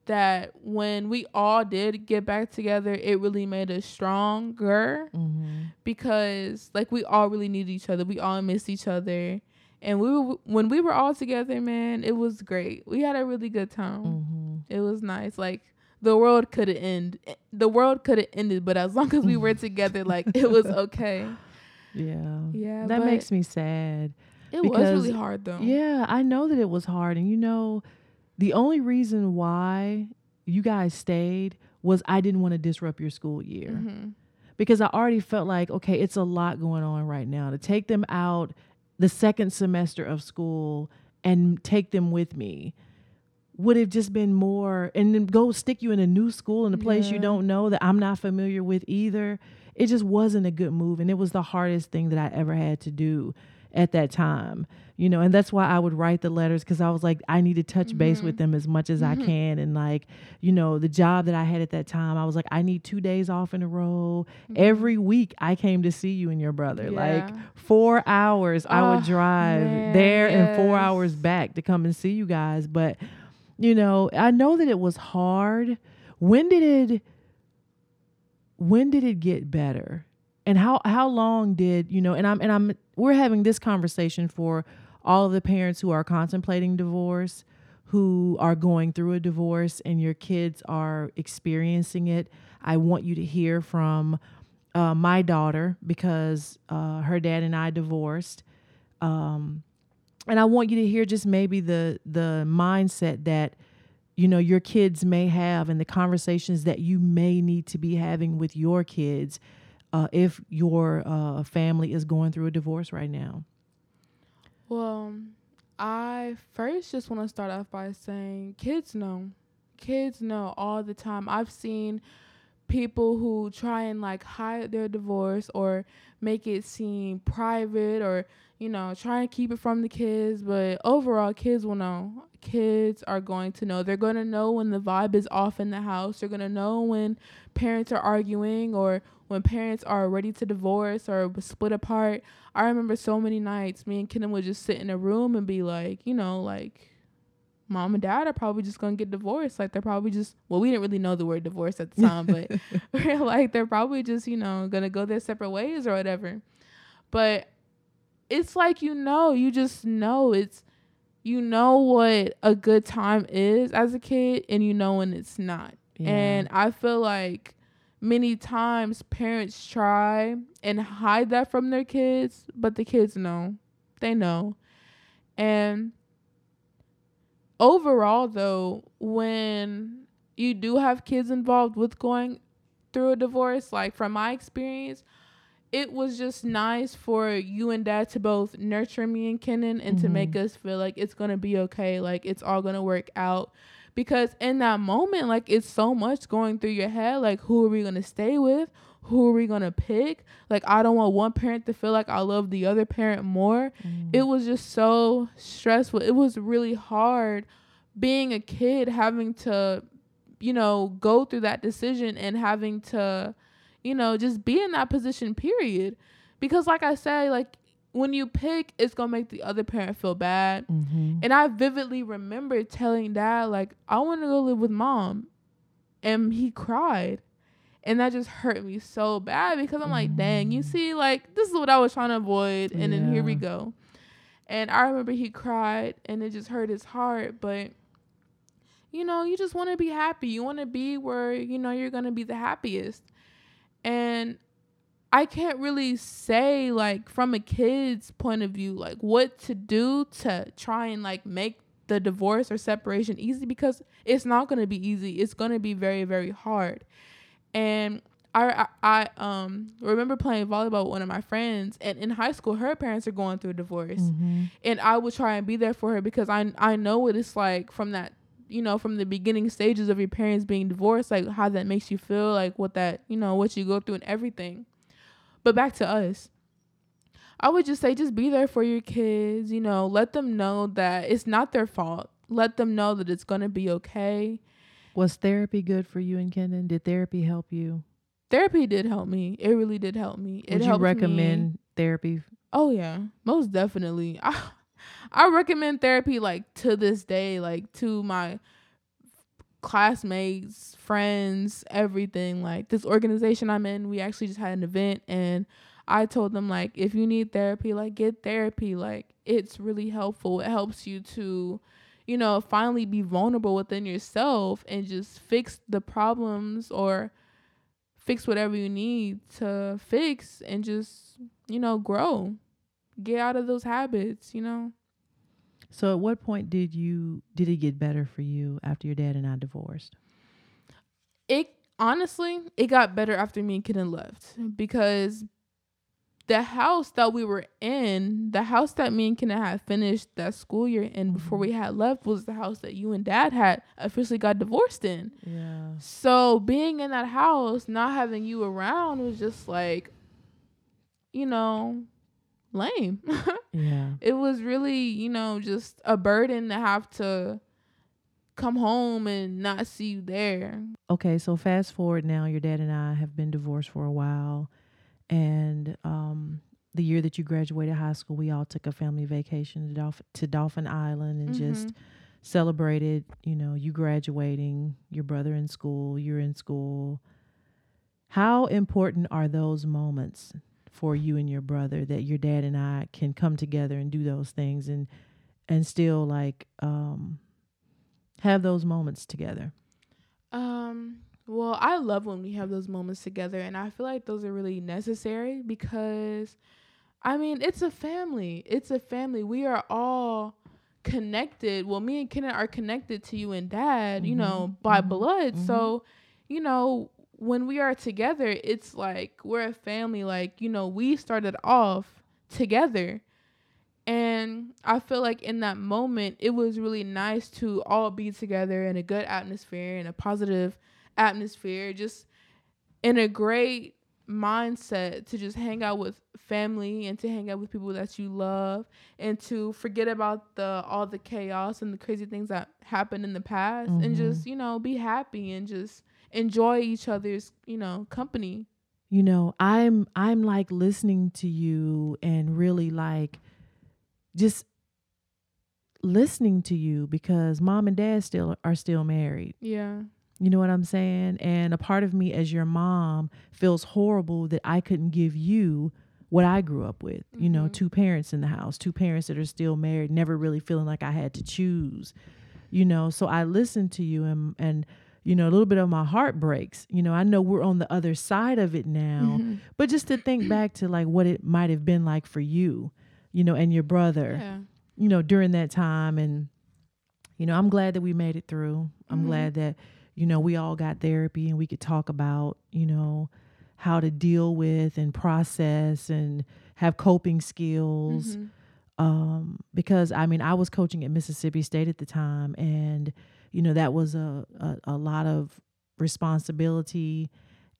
that when we all did get back together, it really made us stronger Mm-hmm. because like we all really needed each other. We all missed each other. And we were when we were all together, man, it was great. We had a really good time. Mm-hmm. It was nice. Like the world could have ended. The world could have ended, but as long as we were together, like it was <laughs> okay. Yeah. Yeah, That makes me sad. it was really hard though. Yeah, I know that it was hard. And you know, the only reason why you guys stayed was I didn't want to disrupt your school year. hmm Because I already felt like, okay, it's a lot going on right now. To take them out the second semester of school and take them with me would have just been more and then go stick you in a new school in a place you don't know that I'm not familiar with either. It just wasn't a good move and it was the hardest thing that I ever had to do at that time. You know, and that's why I would write the letters cuz I was like I need to touch base with mm-hmm. them as much as I mm-hmm. can and like, you know, the job that I had at that time, I was like I need 2 days off in a row. Mm-hmm. Every week I came to see you and your brother. Like 4 hours I would Ah, drive man, there and 4 hours back to come and see you guys, but you know, I know that it was hard. When did it when did it get better? And how how long did, you know, and I'm and I'm we're having this conversation for all of the parents who are contemplating divorce, who are going through a divorce and your kids are experiencing it. I want you to hear from uh, my daughter because uh, her dad and I divorced. Um, and I want you to hear just maybe the the mindset that you know your kids may have and the conversations that you may need to be having with your kids uh, if your uh, family is going through a divorce right now. Well, I first just want to start off by saying kids know. Kids know all the time. I've seen people who try and like hide their divorce or make it seem private or you know try and keep it from the kids but overall kids will know kids are going to know they're going to know when the vibe is off in the house they're going to know when parents are arguing or when parents are ready to divorce or split apart i remember so many nights me and Kenan would just sit in a room and be like you know like mom and dad are probably just gonna get divorced. Like they're probably just well, we didn't really know the word divorce at the time, but we're <laughs> <laughs> like they're probably just, you know, gonna go their separate ways or whatever. But it's like you know, you just know it's you know what a good time is as a kid and you know when it's not. Yeah. And I feel like many times parents try and hide that from their kids, but the kids know. They know. And overall though, when you do have kids involved with going through a divorce, like from my experience, it was just nice for you and dad to both nurture me and Kenan and to mm-hmm. make us feel like it's gonna be okay, like it's all gonna work out. Because in that moment, like it's so much going through your head, like who are we gonna stay with? Who are we gonna pick? Like I don't want one parent to feel like I love the other parent more. Mm. It was just so stressful. It was really hard being a kid having to, you know, go through that decision and having to, you know, just be in that position, period. Because, like I said, like when you pick, it's gonna make the other parent feel bad. Mhm. And I vividly remember telling dad, like, I want to go live with mom. And he cried. And that just hurt me so bad because I'm like, dang, you see, like, this is what I was trying to avoid. And then here we go. And I remember he cried and it just hurt his heart. But, you know, you just want to be happy. You want to be where, you know, you're to be the happiest. And I can't really say like from a kid's point of view like what to do to try and like make the divorce or separation easy because it's not going to be easy. It's going to be very very hard. And I, I I um remember playing volleyball with one of my friends and in high school her parents are going through a divorce Mhm. and I would try and be there for her because I I know what it's like from that you know, from the beginning stages of your parents being divorced, like how that makes you feel, like what that, you know, what you go through and everything. But back to us. I would just say just be there for your kids, you know, let them know that it's not their fault. Let them know that it's going to be okay. Was therapy good for you and Kenan? Did therapy help you? Therapy did help me. It really did help me. It Would you recommend me. therapy? Oh yeah, most definitely. <laughs> I I recommend therapy like to this day, like to my classmates, friends, everything. Like this organization I'm in, we actually just had an event and I told them like if you need therapy, like get therapy. Like it's really helpful. It helps you to, you know, finally be vulnerable within yourself and just fix the problems or fix whatever you need to fix and just, you know, grow. Get out of those habits, you know. So at what point did you did it get better for you after your dad and I divorced? It honestly, it got better after me and Kenan left because the house that we were in, the house that me and Kenan had finished that school year in mm-hmm. before we had left was the house that you and dad had officially got divorced in. Yeah. So being in that house, not having you around was just like, you know, lame. <laughs> Yeah. it was really, you know, just a burden to have to come home and not see you there. Okay, so fast forward now, your dad and I have been divorced for a while. And um, the year that you graduated high school, we all took a family vacation to, Dolph- to Dolphin Island and just celebrated, you know, you graduating, your brother in school, you're in school. How important are those moments for you and your brother that your dad and I can come together and do those things and and still like um have those moments together? Um, well, I love when we have those moments together, and I feel like those are really necessary because, I mean, it's a family. It's a family. We are all connected. Well, me and Kenan are connected to you and Dad, you know, by blood. So, you know, when we are together, it's like we're a family. Like, you know, we started off together. And I feel like in that moment, it was really nice to all be together in a good atmosphere, in a positive atmosphere, just in a great mindset to just hang out with family and to hang out with people that you love and to forget about the all the chaos and the crazy things that happened in the past and mm-hmm. just, you know, be happy and just enjoy each other's, you know, company. you know i'm i'm like listening to you and really like just listening to you because mom and dad still are still married Yeah. you know what i'm saying and a part of me as your mom feels horrible that i couldn't give you what i grew up with you know mm-hmm. two parents in the house two parents that are still married never really feeling like i had to choose you know so i listened to you and and you know a little bit of my heart breaks. You know i know we're on the other side of it now mm-hmm. but just to think <clears throat> back to like what it might have been like for you you know and your brother Yeah. you know during that time. And you know i'm glad that we made it through. I'm mm-hmm. glad that you know we all got therapy and we could talk about you know how to deal with and process and have coping skills. Mm-hmm. Um because i mean i was coaching at mississippi state at the time and you know that was a a, a lot of responsibility.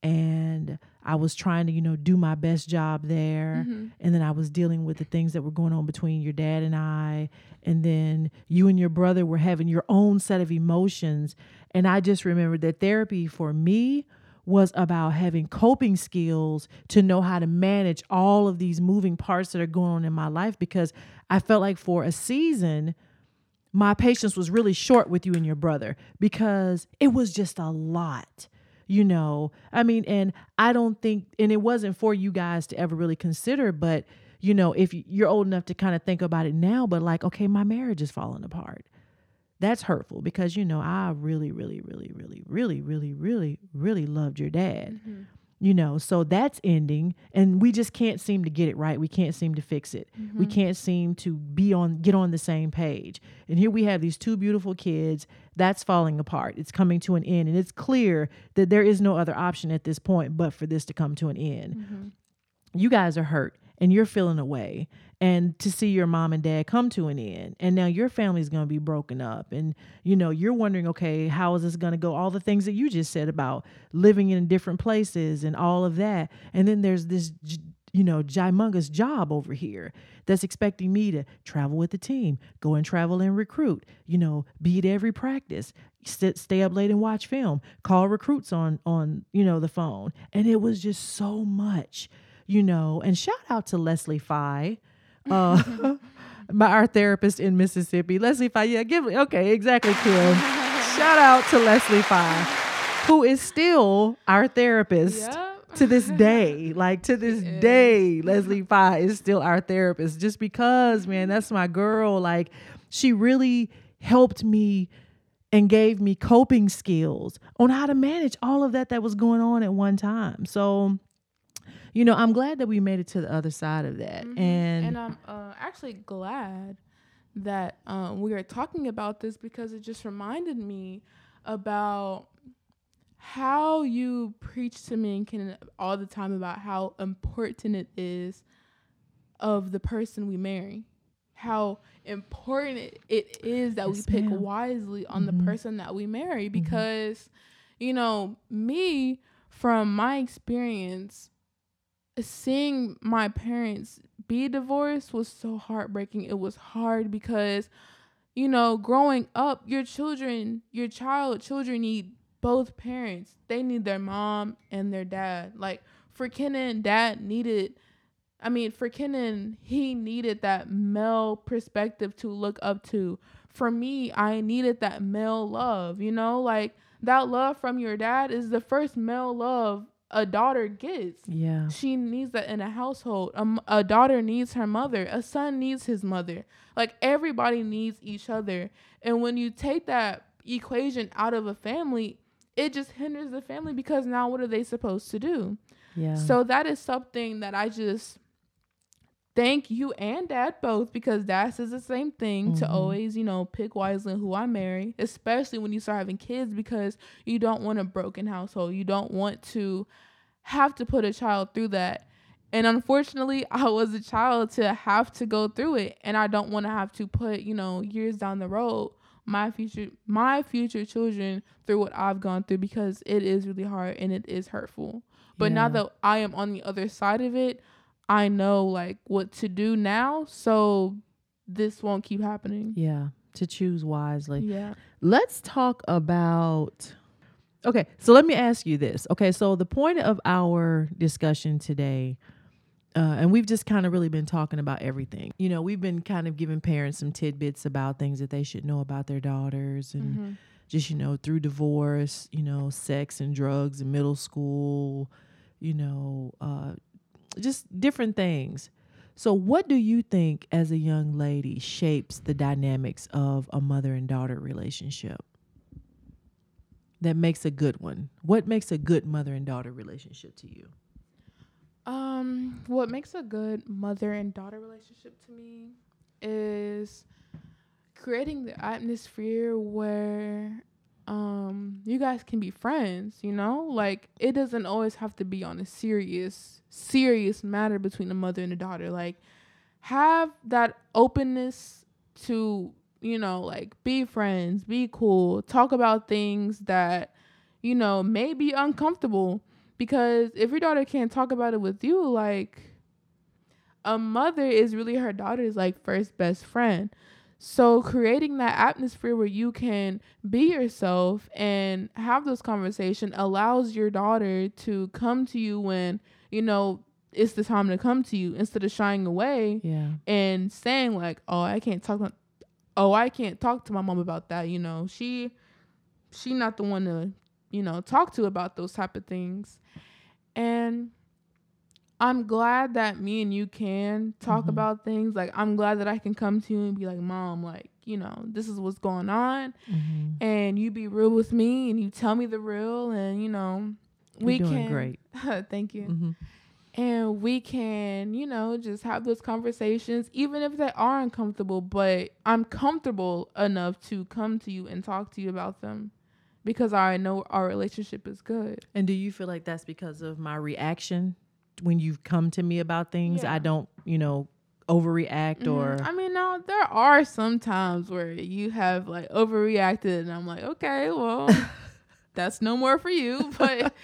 And i was trying to you know do my best job there. Mm-hmm. And then i was dealing with the things that were going on between your dad and i. And then you and your brother were having your own set of emotions. And i just remembered that therapy for me was about having coping skills to know how to manage all of these moving parts that are going on in my life. Because I felt like for a season, my patience was really short with you and your brother because it was just a lot. You know, I mean, and I don't think, and it wasn't for you guys to ever really consider, but you know, if you're old enough to kind of think about it now, but like, okay, my marriage is falling apart that's hurtful because you know I really, really, really, really, really, really, really, really loved your dad. Mm-hmm. You know, so that's ending, and we just can't seem to get it right. We can't seem to fix it. We mm-hmm. can't seem to be on get on the same page. And here we have these two beautiful kids. That's falling apart. It's coming to an end, and it's clear that there is no other option at this point but for this to come to an end. Mm-hmm. You guys are hurt, and you're feeling away and to see your mom and dad come to an end. And now your family's going to be broken up. And you know you're wondering okay how is this going to go? All the things that you just said about living in different places and all of that. And then there's this you know humongous job over here that's expecting me to travel with the team go and travel and recruit you know be at every practice sit, stay up late and watch film call recruits on on you know the phone. And it was just so much you know. And shout out to leslie Fye uh, <laughs> my our therapist in Mississippi, Leslie Fye. Yeah, give okay, exactly, Kim. <laughs> Shout out to Leslie Fye, who is still our therapist. Yep. To this day, <laughs> like to this day, Leslie Fye is still our therapist just because, man, that's my girl. Like, she really helped me and gave me coping skills on how to manage all of that that was going on at one time. So, you know, I'm glad that we made it to the other side of that. Mm-hmm. And and I'm uh, actually glad that um, we are talking about this because it just reminded me about how you preach to me and can all the time about how important it is of the person we marry how important it is that yes, we pick ma'am. wisely on mm-hmm. the person that we marry mm-hmm. because mm-hmm. you know me from my experience seeing my parents be divorced was so heartbreaking. It was hard because, you know, growing up, your children, your child, children need both parents. They need their mom and their dad. Like for Kenan, dad needed I mean, for Kenan, he needed that male perspective to look up to. For me, I needed that male love, you know? Like that love from your dad is the first male love a daughter gets. Yeah. She needs that in a household. A, a daughter needs her mother. A son needs his mother. Like everybody needs each other. And when you take that equation out of a family, it just hinders the family because now what are they supposed to do? Yeah. So that is something that I just thank you and dad both because dad says the same thing mm-hmm. to always, you know, pick wisely who I marry, especially when you start having kids because you don't want a broken household. You don't want to have to put a child through that. And unfortunately, <laughs> I was a child to have to go through it and I don't want to have to put, you know, years down the road my future my future children through what I've gone through because it is really hard and it is hurtful. But yeah. now that I am on the other side of it, I know like what to do now so this won't keep happening. Yeah, to choose wisely. Yeah. Let's talk about Okay, so let me ask you this. Okay, so the point of our discussion today uh, and we've just kind of really been talking about everything. You know, we've been kind of giving parents some tidbits about things that they should know about their daughters and mm-hmm. just, you know, through divorce, you know, sex and drugs in middle school, you know, uh, just different things. So, what do you think as a young lady shapes the dynamics of a mother and daughter relationship that makes a good one? What makes a good mother and daughter relationship to you? Um, what makes a good mother and daughter relationship to me is creating the atmosphere where um you guys can be friends you know? Like it doesn't always have to be on a serious serious matter between a mother and a daughter. Like have that openness to you know like be friends be cool talk about things that you know may be uncomfortable. Because if your daughter can't talk about it with you like a mother is really her daughter's like first best friend so creating that atmosphere where you can be yourself and have those conversations allows your daughter to come to you when, you know, it's the time to come to you instead of shying away yeah. and saying like, "Oh, I can't talk to, oh, I can't talk to my mom about that." You know, she she not the one to, you know, talk to about those type of things. And I'm glad that me and you can talk mm-hmm. about things. Like I'm glad that I can come to you and be like, "Mom, like, you know, this is what's going on." Mm-hmm. And you be real with me and you tell me the real and, you know, You're we can great. <laughs> thank you. Mm-hmm. And we can, you know, just have those conversations even if they are uncomfortable, but I'm comfortable enough to come to you and talk to you about them because I know our relationship is good. And do you feel like that's because of my reaction when you've come to me about things, Yeah. I don't, you know, overreact Mhm. or I mean, no, there are some times where you have like overreacted, and I'm like, okay, well, <laughs> that's no more for you. But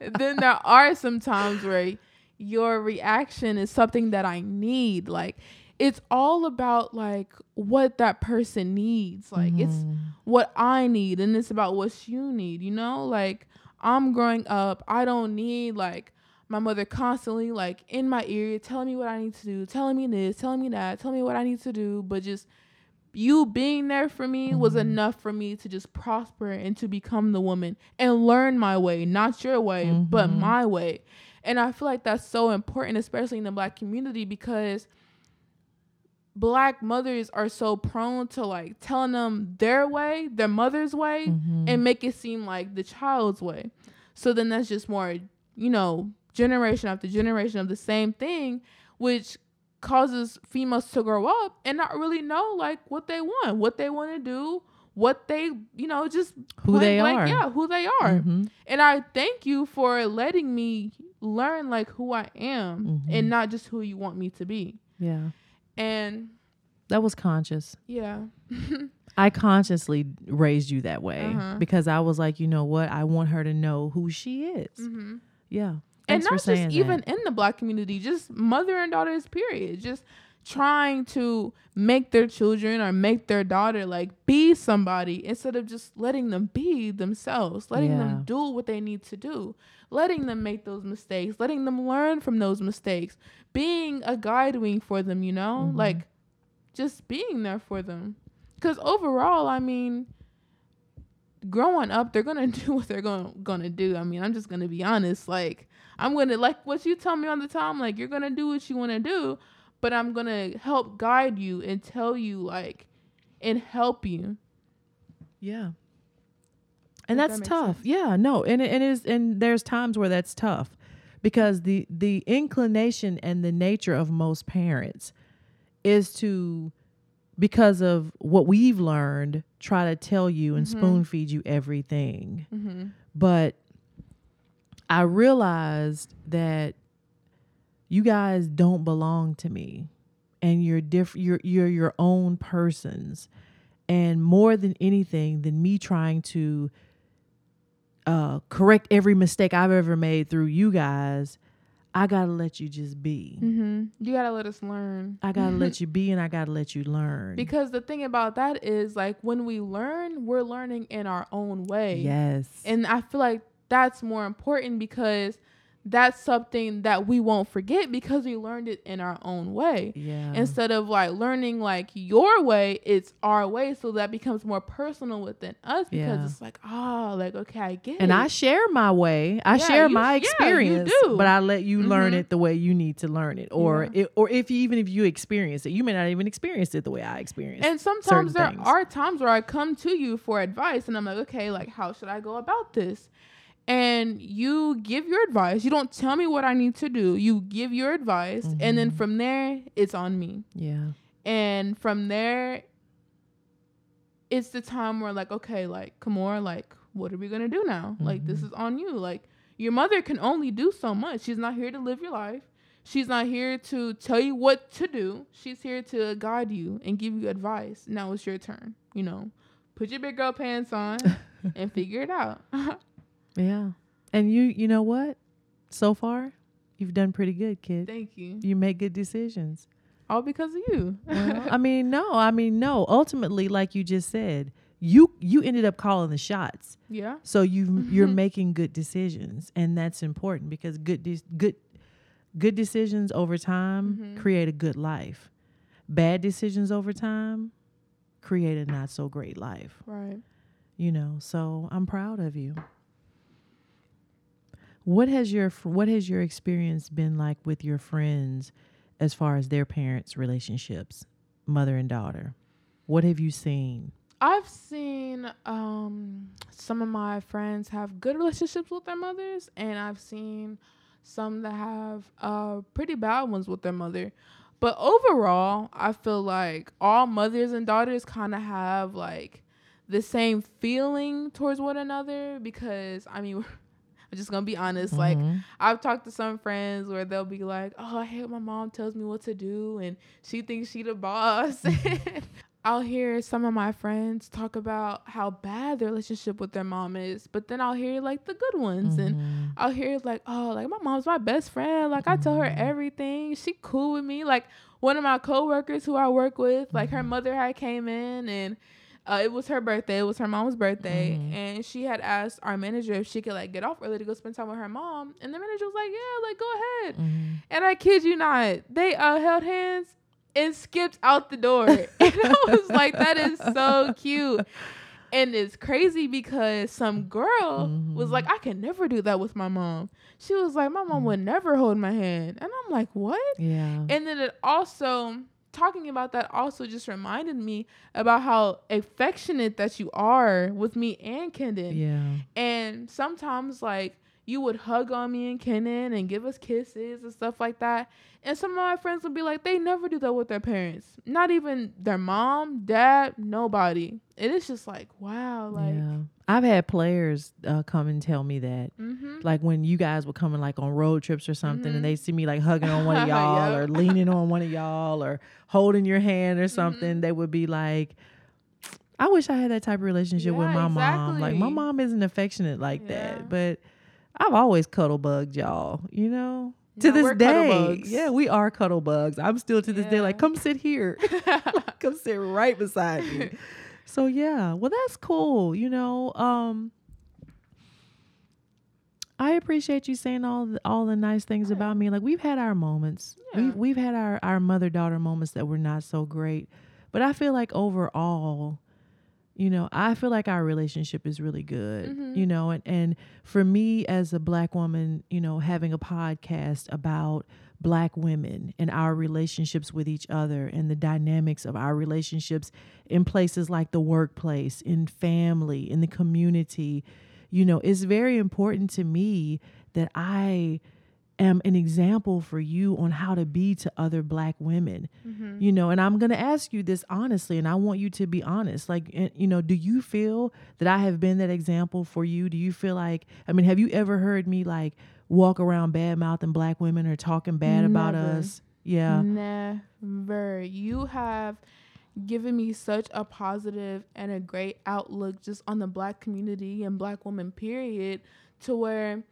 then there are some times where your reaction is something that I need. Like, it's all about like what that person needs. Like, it's Mhm. what I need, and it's about what you need. You know, like I'm growing up, I don't need like my mother constantly like in my ear telling me what I need to do, telling me this, telling me that, telling me what I need to do, but just you being there for me was Mhm. enough for me to just prosper and to become the woman and learn my way, not your way, but Mhm. my way. And I feel like that's so important, especially in the black community, because black mothers are so prone to like telling them their way, their mother's way, Mhm. and make it seem like the child's way. So then that's just more, you know, generation after generation of the same thing, which causes females to grow up and not really know like what they want, what they want to do, what they, you know, just Who they blank, are. Yeah, who they are. Mhm. And I thank you for letting me learn like who I am Mhm. and not just who you want me to be. Yeah. And That was conscious. yeah. <laughs> I consciously raised you that way Uh-huh. because I was like, you know what? I want her to know who she is. hmm Yeah. And Thanks not just even that. in the black community, just mother and daughters, period. Just trying to make their children or make their daughter like be somebody instead of just letting them be themselves, letting Yeah. them do what they need to do, letting them make those mistakes, letting them learn from those mistakes, being a guide wing for them, you know, Mhm. like just being there for them. Because overall, I mean, growing up, they're gonna <laughs> do what they're gonna gonna do. I mean, I'm just gonna be honest. Like, I'm gonna like what you tell me on the time. Like, you're gonna do what you want to do, but I'm gonna help guide you and tell you like, and help you. Yeah. And If that that's tough. sense. Yeah, no, and it, it is and there's times where that's tough because the the inclination and the nature of most parents is to because of what we've learned try to tell you and Mhm. spoon feed you everything. Mm-hmm. But I realized that you guys don't belong to me and you're diff- you're you're your own persons and more than anything than me trying to uh correct every mistake I've ever made through you guys I got to let you just be. Mm-hmm. You gotta let us learn. I got to let <laughs> you be and I got to let you learn. Because the thing about that is like when we learn, we're learning in our own way. yes. And I feel like that's more important because that's something that we won't forget because we learned it in our own way. yeah. Instead of like learning like your way, it's our way. So that becomes more personal within us because Yeah. it's like, oh, like, okay, I get and it. And I share my way. I Yeah, share you- my experience, do. but I let you learn Mhm. it the way you need to learn it, or it, or if you, even if you experience it, you may not even experience it the way I experienced. It. And sometimes there things. are times where I come to you for advice and I'm like, okay, like how should I go about this? And you give your advice. You don't tell me what I need to do. You give your advice. And then Mhm. from there, it's on me. yeah, And from there, it's the time where like, okay, like, Kimora, like, what are we gonna do now? Like, this Mhm. is on you. Like, your mother can only do so much. She's not here to live your life. She's not here to tell you what to do. She's here to guide you and give you advice. Now it's your turn. You know, put your big girl pants on <laughs> and figure it out. <laughs> yeah. And you, you know what? So far, you've done pretty good, kid. Thank you. You make good decisions. All because of you. Well, I <laughs> mean, no, I mean, no. Ultimately, like you just said, you you ended up calling the shots. yeah. So you you're <laughs> making good decisions, and that's important because good de- good good decisions over time Mhm. create a good life. Bad decisions over time create a not so great life. Right. You know, so I'm proud of you. What has your what has your experience been like with your friends as far as their parents' relationships, mother and daughter? What have you seen? I've seen um, some of my friends have good relationships with their mothers, and I've seen some that have uh, pretty bad ones with their mother. But overall, I feel like all mothers and daughters kind of have like the same feeling towards one another because I mean, <laughs> I'm just gonna be honest. Like Mhm. I've talked to some friends where they'll be like, "Oh, I hate my mom tells me what to do, and she thinks she the boss." <laughs> I'll hear some of my friends talk about how bad their relationship with their mom is, but then I'll hear like the good ones, and Mhm. I'll hear like, "Oh, like my mom's my best friend. Like I tell her Mhm. everything. She cool with me." Like one of my coworkers who I work with, like her Mhm. mother had came in and. Uh, it was her birthday. It was her mom's birthday, Mhm. and she had asked our manager if she could like get off early to go spend time with her mom. And the manager was like, "Yeah, like go ahead." Mhm. And I kid you not, they uh, held hands and skipped out the door. <laughs> and I was like, that is so cute. And it's crazy because some girl was Mhm. like, I can never do that with my mom. She was like, my mom would never hold my hand. And I'm like, what? Yeah. And then it also, talking about that also just reminded me about how affectionate that you are with me and Kendon. yeah. And sometimes like you would hug on me and Kenan and give us kisses and stuff like that. And some of my friends would be like, they never do that with their parents. Not even their mom, dad, nobody. And it's just like, wow, like yeah. I've had players uh, come and tell me that. mm-hmm. Like when you guys were coming like on road trips or something Mhm. and they see me like hugging on one of <laughs> y'all or leaning on one of y'all or holding your hand Mm-hmm. or something, they would be like, I wish I had that type of relationship with Yeah, my mom. Like my mom isn't affectionate like that. But I've always cuddle bugged y'all, you know? To Yeah, this day. Yeah, we are cuddle bugs. I'm still to this day like, come sit here. <laughs> come sit right beside me. <laughs> So yeah, well that's cool. You know, um I appreciate you saying all the, all the nice things Yeah. about me. Like we've had our moments. Yeah. We've we've had our our mother daughter moments that were not so great. But I feel like overall, you know, I feel like our relationship is really good. Mhm. You know, and and for me as a black woman, you know, having a podcast about black women and our relationships with each other and the dynamics of our relationships in places like the workplace, in family, in the community, you know, it's very important to me that I am an example for you on how to be to other black women. Mhm. You know, and I'm going to ask you this honestly and I want you to be honest. Like you know, do you feel that I have been that example for you? Do you feel like I mean, have you ever heard me like walk around bad mouthing black women or talking bad about us? Yeah. Never. You have given me such a positive and a great outlook just on the black community and black women, period, to where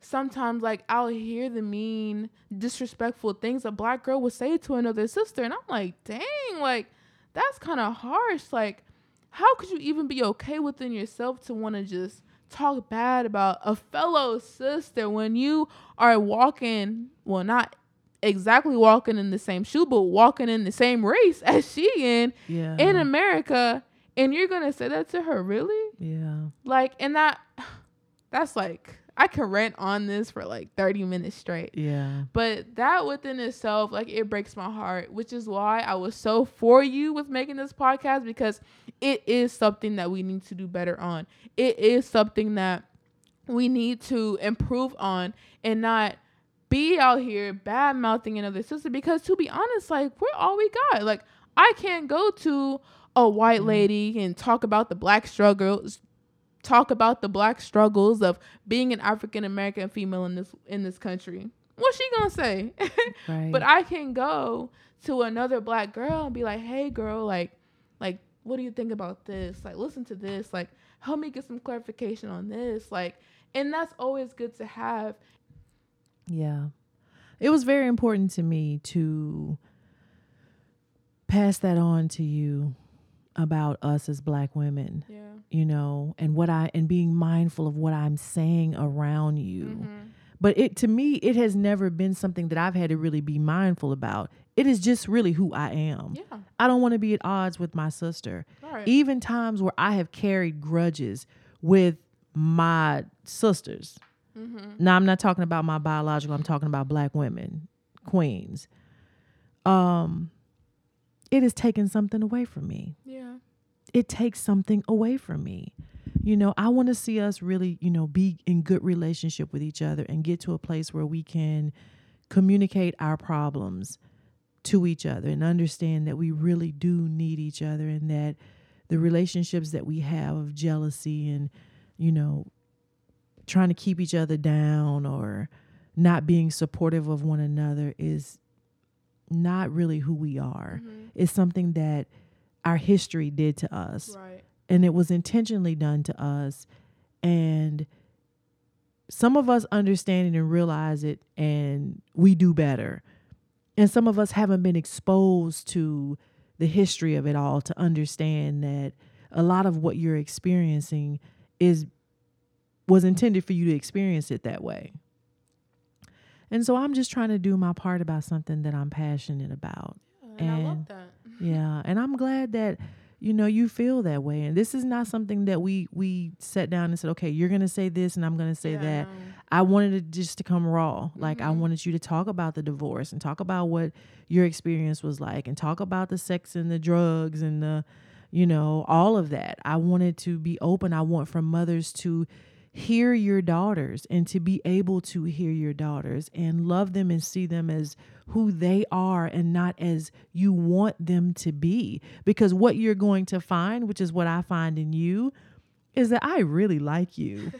sometimes like I'll hear the mean, disrespectful things a black girl would say to another sister. And I'm like, dang, like that's kind of harsh. Like, how could you even be okay within yourself to want to just talk bad about a fellow sister when you are walking, well, not exactly walking in the same shoe, but walking in the same race as she in Yeah. in America, and you're gonna say that to her, really? yeah. Like, and that <sighs> that's like I can rant on this for like 30 minutes straight. Yeah. But that within itself, like it breaks my heart, which is why I was so for you with making this podcast because it is something that we need to do better on. It is something that we need to improve on and not be out here bad mouthing another sister because to be honest, like we're all we got. Like I can't go to a white mm-hmm. lady and talk about the black struggles talk about the black struggles of being an African American female in this in this country. What's she gonna say? <laughs> Right. but I can go to another black girl and be like, "Hey, girl, like, like, what do you think about this? Like, listen to this. Like, help me get some clarification on this. Like, and that's always good to have. Yeah. It was very important to me to pass that on to you about us as black women, Yeah. you know, and what I and being mindful of what I'm saying around you. Mm-hmm. But it to me it has never been something that I've had to really be mindful about. It is just really who I am. Yeah. I don't want to be at odds with my sister. Right. Even times where I have carried grudges with my sisters. mm-hmm. Now I'm not talking about my biological, I'm talking about black women, queens. Um it has taken something away from me. Yeah. It takes something away from me. You know, I want to see us really, you know, be in good relationship with each other and get to a place where we can communicate our problems to each other and understand that we really do need each other and that the relationships that we have of jealousy and, you know, trying to keep each other down or not being supportive of one another is not really who we are. Mm-hmm. It's something that our history did to us Right. and it was intentionally done to us and some of us understand it and realize it and we do better and some of us haven't been exposed to the history of it all to understand that a lot of what you're experiencing is was intended for you to experience it that way and so i'm just trying to do my part about something that i'm passionate about And, I love that. <laughs> yeah, and I'm glad that you know you feel that way. And this is not something that we we sat down and said, okay, you're gonna say this and I'm gonna say Yeah, that. I wanted it just to come raw. Like I Mhm. wanted you to talk about the divorce and talk about what your experience was like and talk about the sex and the drugs and the you know all of that. I wanted to be open. I want for mothers to hear your daughters and to be able to hear your daughters and love them and see them as who they are and not as you want them to be because what you're going to find which is what I find in you is that I really like you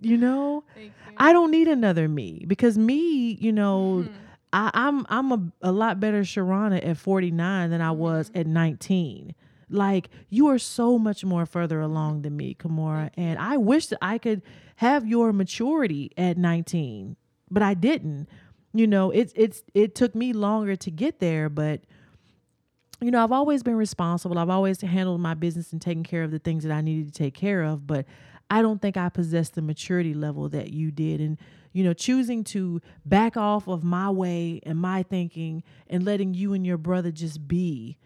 you <laughs> know you. I don't need another me because me, you know, Mhm. I, I'm I'm a, a lot better Sharrona at 49 than I was Mm-hmm. at 19. Like you are so much more further along than me, Kimora, and I wish that I could have your maturity at 19, but I didn't. You know, it's it's it took me longer to get there, but you know, I've always been responsible. I've always handled my business and taken care of the things that I needed to take care of, but I don't think I possess the maturity level that you did. And, you know, choosing to back off of my way and my thinking and letting you and your brother just be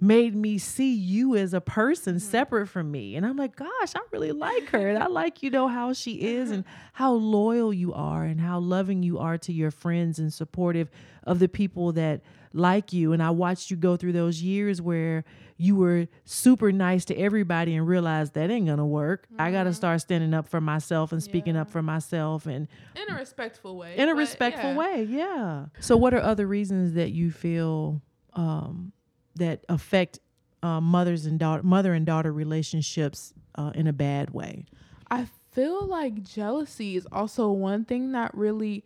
made me see you as a person separate from me. And I'm like, gosh, I really like her. And I <laughs> like, you know, how she is and <laughs> how loyal you are and how loving you are to your friends and supportive of the people that like you. And I watched you go through those years where you were super nice to everybody and realized that ain't gonna work. I gotta start standing up for myself and speaking up for myself and in a respectful way. in a respectful yeah. way yeah so what are other reasons that you feel um, that affect uh, mothers and daughter mother and daughter relationships uh, in a bad way I feel like jealousy is also one thing that really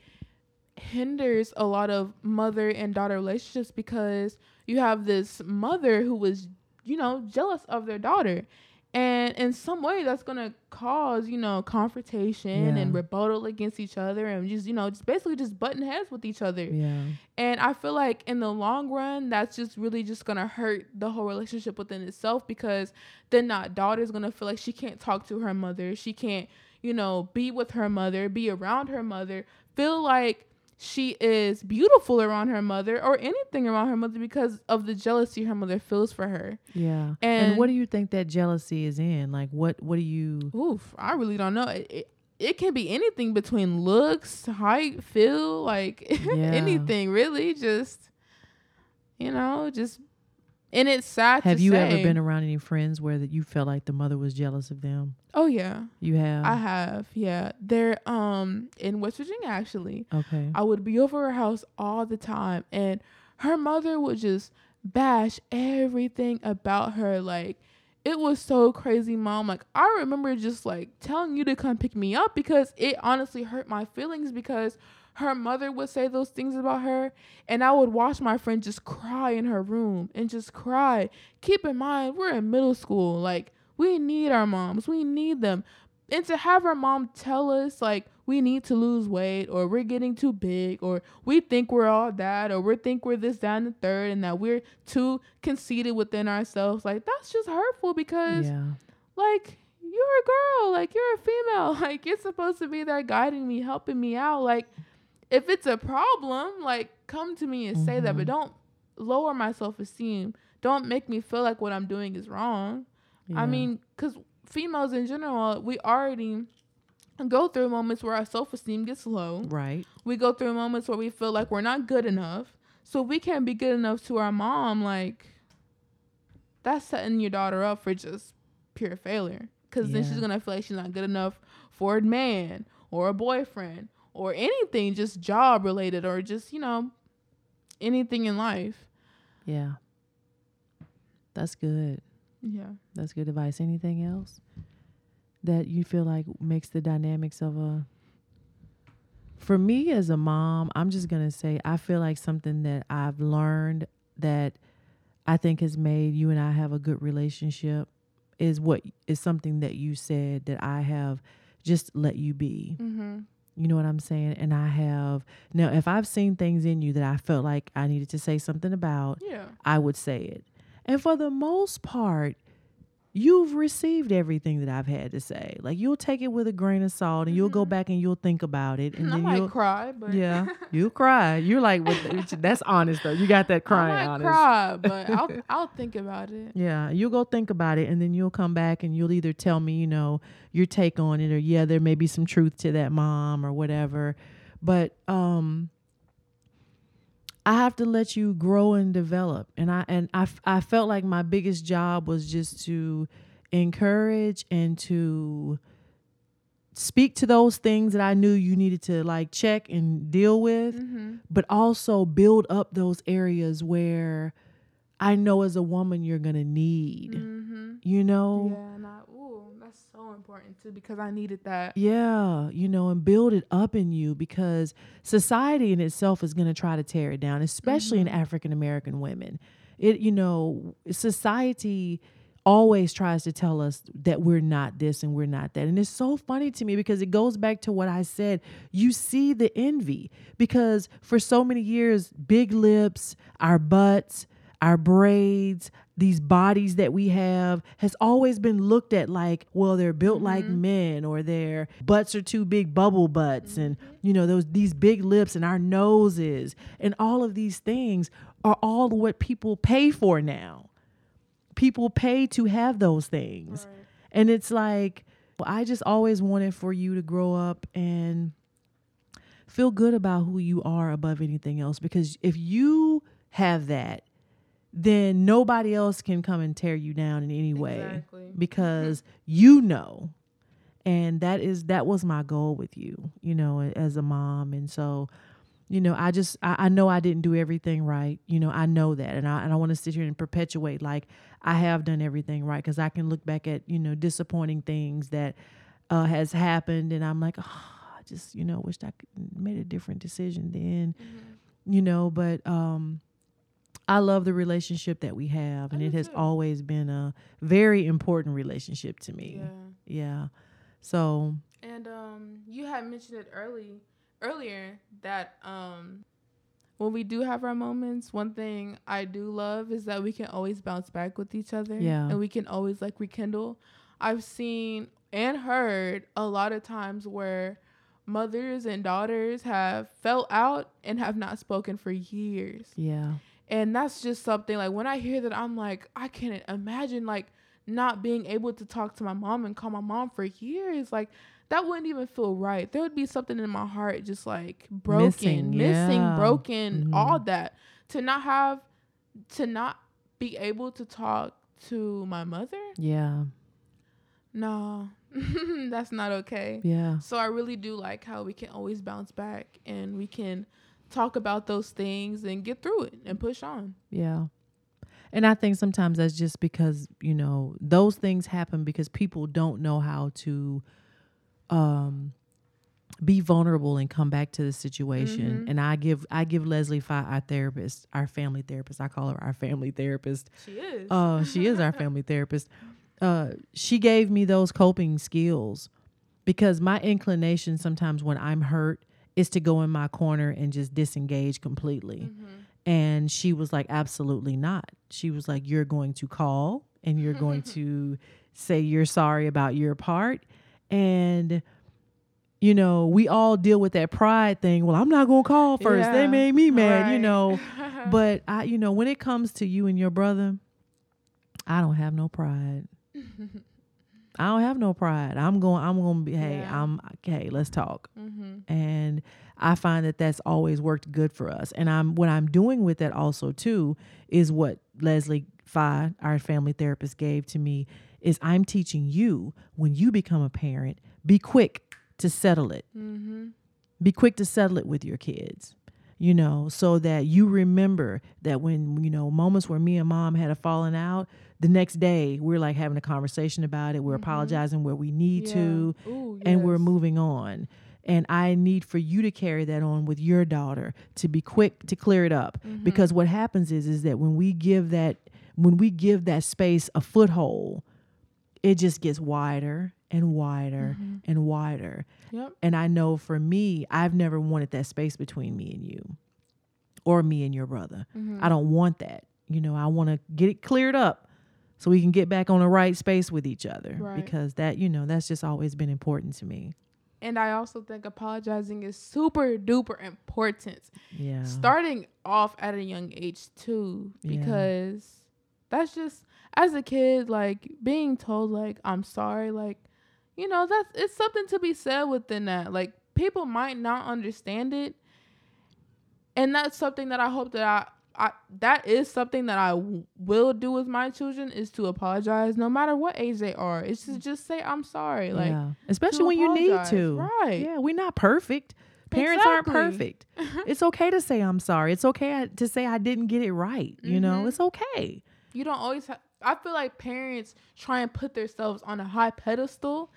hinders a lot of mother and daughter relationships because you have this mother who was, you know, jealous of their daughter. And in some way that's gonna cause, you know, confrontation Yeah. and rebuttal against each other and just, you know, just basically just button heads with each other. yeah And I feel like in the long run, that's just really just gonna hurt the whole relationship within itself because then that daughter's gonna feel like she can't talk to her mother, she can't, you know, be with her mother, be around her mother, feel like she is beautiful around her mother or anything around her mother because of the jealousy her mother feels for her. yeah and, what do you think that jealousy is in like what what do you Oof, I really don't know. It, it, it can be anything between looks, height, feel, like <laughs> Yeah. anything really. Just you know, just and it's sad. have you ever been around any friends where that you felt like the mother was jealous of them Oh yeah, you have I have. Yeah, they're um in West Virginia actually. okay I would be over her house all the time, and her mother would just bash everything about her. Like, it was so crazy, mom. Like, I remember just like telling you to come pick me up because it honestly hurt my feelings because her mother would say those things about her, and I would watch my friend just cry in her room and just cry. Keep in mind, we're in middle school. Like, we need our moms, we need them and to have our mom tell us like we need to lose weight or we're getting too big or we think we're all that or we think we're this down the third and that we're too conceited within ourselves like that's just hurtful because yeah like you're a girl like you're a female <laughs> like you're supposed to be there guiding me helping me out like if it's a problem like come to me and say that but Mhm. don't lower my self-esteem don't make me feel like what i'm doing is wrong yeah. I mean, because females in general, we already go through moments where our self esteem gets low. right We go through moments where we feel like we're not good enough. So we can't be good enough to our mom, like, that's setting your daughter up for just pure failure. Because then she's going to feel like she's not good enough for a man or a boyfriend or anything just job related or just, you know, anything in life. yeah that's good Yeah. That's good advice. Anything else? that you feel like makes the dynamics of a for me as a mom, I'm just going to say I feel like something that I've learned that I think has made you and I have a good relationship is what is something that you said that I have just let you be. Mm-hmm. You know what I'm saying? And I have now if I've seen things in you that I felt like I needed to say something about, Yeah. I would say it. And for the most part, you've received everything that I've had to say. Like you'll take it with a grain of salt and you'll go Mhm. back and you'll think about it and I then might you'll cry, but yeah, <laughs> you'll cry. You're like with, that's honest though. You got that crying I might honest. cry, but I'll <laughs> I'll think about it. Yeah, you'll go think about it and then you'll come back and you'll either tell me, you know, your take on it or yeah, there may be some truth to that mom or whatever. But um I have to let you grow and develop. And I and I I felt like my biggest job was just to encourage and to speak to those things that I knew you needed to like check and deal with Mm-hmm. but also build up those areas where I know as a woman you're gonna need. Mm-hmm. You know? Yeah, and I, ooh, that's so important too because I needed that. Yeah, you know, and build it up in you because society in itself is going to try to tear it down, especially in Mhm. African American women. It, you know, society always tries to tell us that we're not this and we're not that. And it's so funny to me because it goes back to what I said. You see the envy because for so many years, big lips, our butts, our braids, these bodies that we have has always been looked at like, well, they're built like Mhm. men or their butts are too big bubble butts and you know those these big lips and our noses and all of these things are all what people pay for now. People pay to have those things. Right. And it's like, well, I just always wanted for you to grow up and feel good about who you are above anything else. Because if you have that, then nobody else can come and tear you down in any way Exactly. because you know. And that is that was my goal with you, you know, as a mom. And so, you know, I just I, I know I didn't do everything right. You know, I know that. And I and I want to sit here and perpetuate like I have done everything right because I can look back at, you know, disappointing things that uh, has happened and I'm like, oh, I just, you know, wished I could made a different decision then, Mm-hmm. you know, but um I love the relationship that we have and it has too. always been a very important relationship to me. Yeah. Yeah. So, And um, you had mentioned it early earlier that um, when we do have our moments, one thing I do love is that we can always bounce back with each other. Yeah. And we can always like rekindle. I've seen and heard a lot of times where mothers and daughters have fell out and have not spoken for years. yeah. And that's just something like when I hear that, I'm like, I can't imagine like not being able to talk to my mom and call my mom for years. Like that wouldn't even feel right. There would be something in my heart just like broken, Missing, missing, yeah. broken, Mhm. all that. To not have, to not be able to talk to my mother, Yeah. no, <laughs> that's not okay. Yeah. So I really do like how we can always bounce back and we can talk about those things and get through it and push on. Yeah. And I think sometimes that's just because, you know, those things happen because people don't know how to um be vulnerable and come back to the situation. Mhm. And I give I give Leslie Fi our therapist, our family therapist. I call her our family therapist. She is. Uh she is our family <laughs> therapist. Uh she gave me those coping skills because my inclination sometimes when I'm hurt is to go in my corner and just disengage completely. Mhm. And she was like, absolutely not. She was like, you're going to call and you're going <laughs> to say you're sorry about your part. And, you know, we all deal with that pride thing. Well, I'm not going to call first. They made me mad, you know. <laughs> But I, you know, when it comes to you and your brother, I don't have no pride. <laughs> I don't have no pride. I'm going, I'm going to be, hey, Yeah. I'm, okay, let's talk hmm and I find that that's always worked good for us. And I'm what I'm doing with that also too is what Leslie Fi, our family therapist, gave to me is I'm teaching you when you become a parent, be quick to settle it. hmm Be quick to settle it with your kids. you know, so that you remember that when, you know, moments where me and mom had a falling out, the next day we're like having a conversation about it. We're apologizing where we need Yeah. to, Ooh, and we're moving on. And I need for you to carry that on with your daughter to be quick to clear it up. Mm-hmm. Because what happens is is that when we give that when we give that space a foothold, it just gets wider and wider Mm-hmm. and wider. Yep. And I know for me, I've never wanted that space between me and you or me and your brother. Mm-hmm. I don't want that. You know, I want to get it cleared up so we can get back on the right space with each other Right. because that, you know, that's just always been important to me. And I also think apologizing is super duper important. Yeah. Starting off at a young age too, Yeah. because that's just as a kid, like being told like I'm sorry, like you know that's it's something to be said within that. Like people might not understand it, and that's something that I hope that I. I, that is something that I w- will do with my children is to apologize no matter what age they are. It's to just say I'm sorry. Like yeah. Especially when you need to. right. Yeah, we're not perfect. Parents aren't perfect. <laughs> it's okay to say I'm sorry. It's okay to say I didn't get it right. You know, Mhm. it's okay. you don't always have i feel like parents try and put themselves on a high pedestal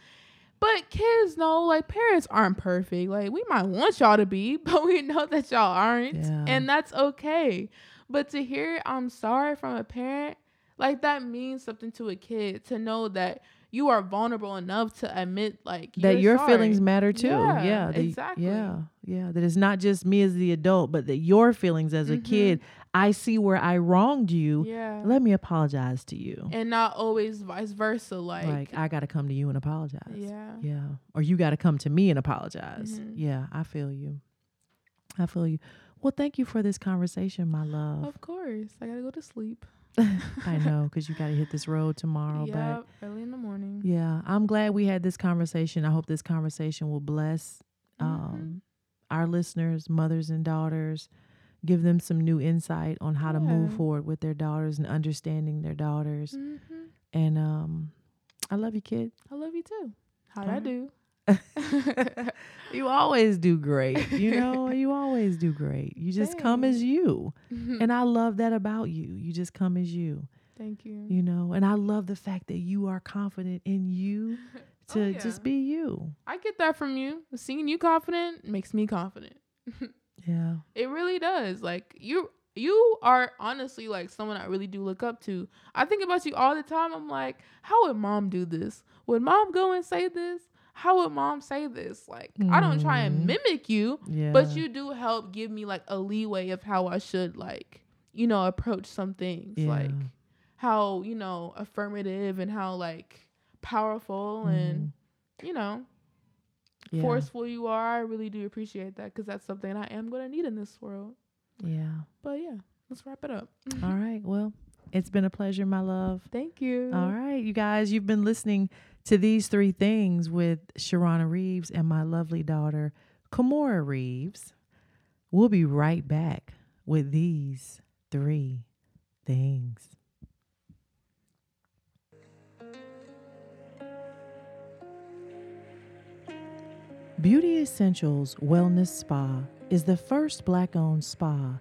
but kids know like parents aren't perfect like we might want y'all to be <laughs> but we know that y'all aren't Yeah. and that's okay but to hear i'm sorry from a parent like that means something to a kid to know that you are vulnerable enough to admit like that your sorry. feelings matter too. Yeah, Yeah, exactly. Yeah, yeah. That it's not just me as the adult, but that your feelings as a Mhm. kid. I see where I wronged you. yeah Let me apologize to you. and not always vice versa like, Like, I got to come to you and apologize. yeah Yeah. Or you got to come to me and apologize. Mhm. Yeah, I feel you. I feel you. Well, thank you for this conversation, my love. of course i gotta go to sleep <laughs> I know because you got to hit this road tomorrow. yeah early in the morning yeah, I'm glad we had this conversation. I hope this conversation will bless Mhm. um, our listeners, mothers and daughters, give them some new insight on how to move forward with their daughters and understanding their daughters. Mhm. And um, I love you, kid. I love you too. How'd I do? <laughs> You always do great. You know, <laughs> you always do great. You just come as you. <laughs> And I love that about you. You just come as you, Thank you. you know. And I love the fact that you are confident in you to Oh, yeah. just be you. I get that from you. Seeing you confident makes me confident. Yeah. It really does. Like you you are honestly like someone I really do look up to. I think about you all the time. I'm like, how would mom do this? Would mom go and say this? How would mom say this? Like, I don't try and Mhm. mimic you, Yeah. but you do help give me like a leeway of how I should like, you know, approach some things. Like how, you know, affirmative and how like powerful and you know, yeah. forceful you are. I really do appreciate that because that's something I am going to need in this world. Yeah. But yeah, let's wrap it up. <laughs> All right. Well, it's been a pleasure, my love. Thank you. All right, you guys, you've been listening to these three things with Sharrona Reaves and my lovely daughter, Kimora Reaves. We'll be right back with these three things. Beauty Essentials Wellness Spa is the first black owned spa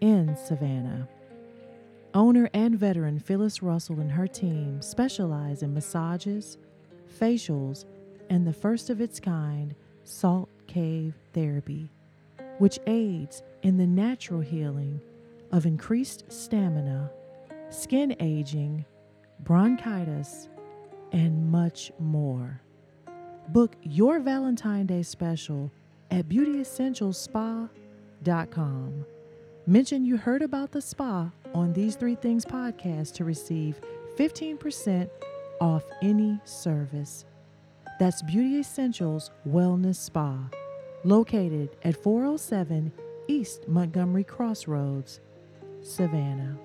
in Savannah. Owner and veteran Phyllis Russell and her team specialize in massages, facials, and the first of its kind salt cave therapy, which aids in the natural healing of increased stamina, skin aging, bronchitis, and much more. Book your Valentine Day special at beautyessentialspa.com. Mention you heard about the spa on These Three Things podcast to receive 15% off any service. That's Beauty Essentials Wellness Spa, located at 407 East Montgomery Crossroads, Savannah.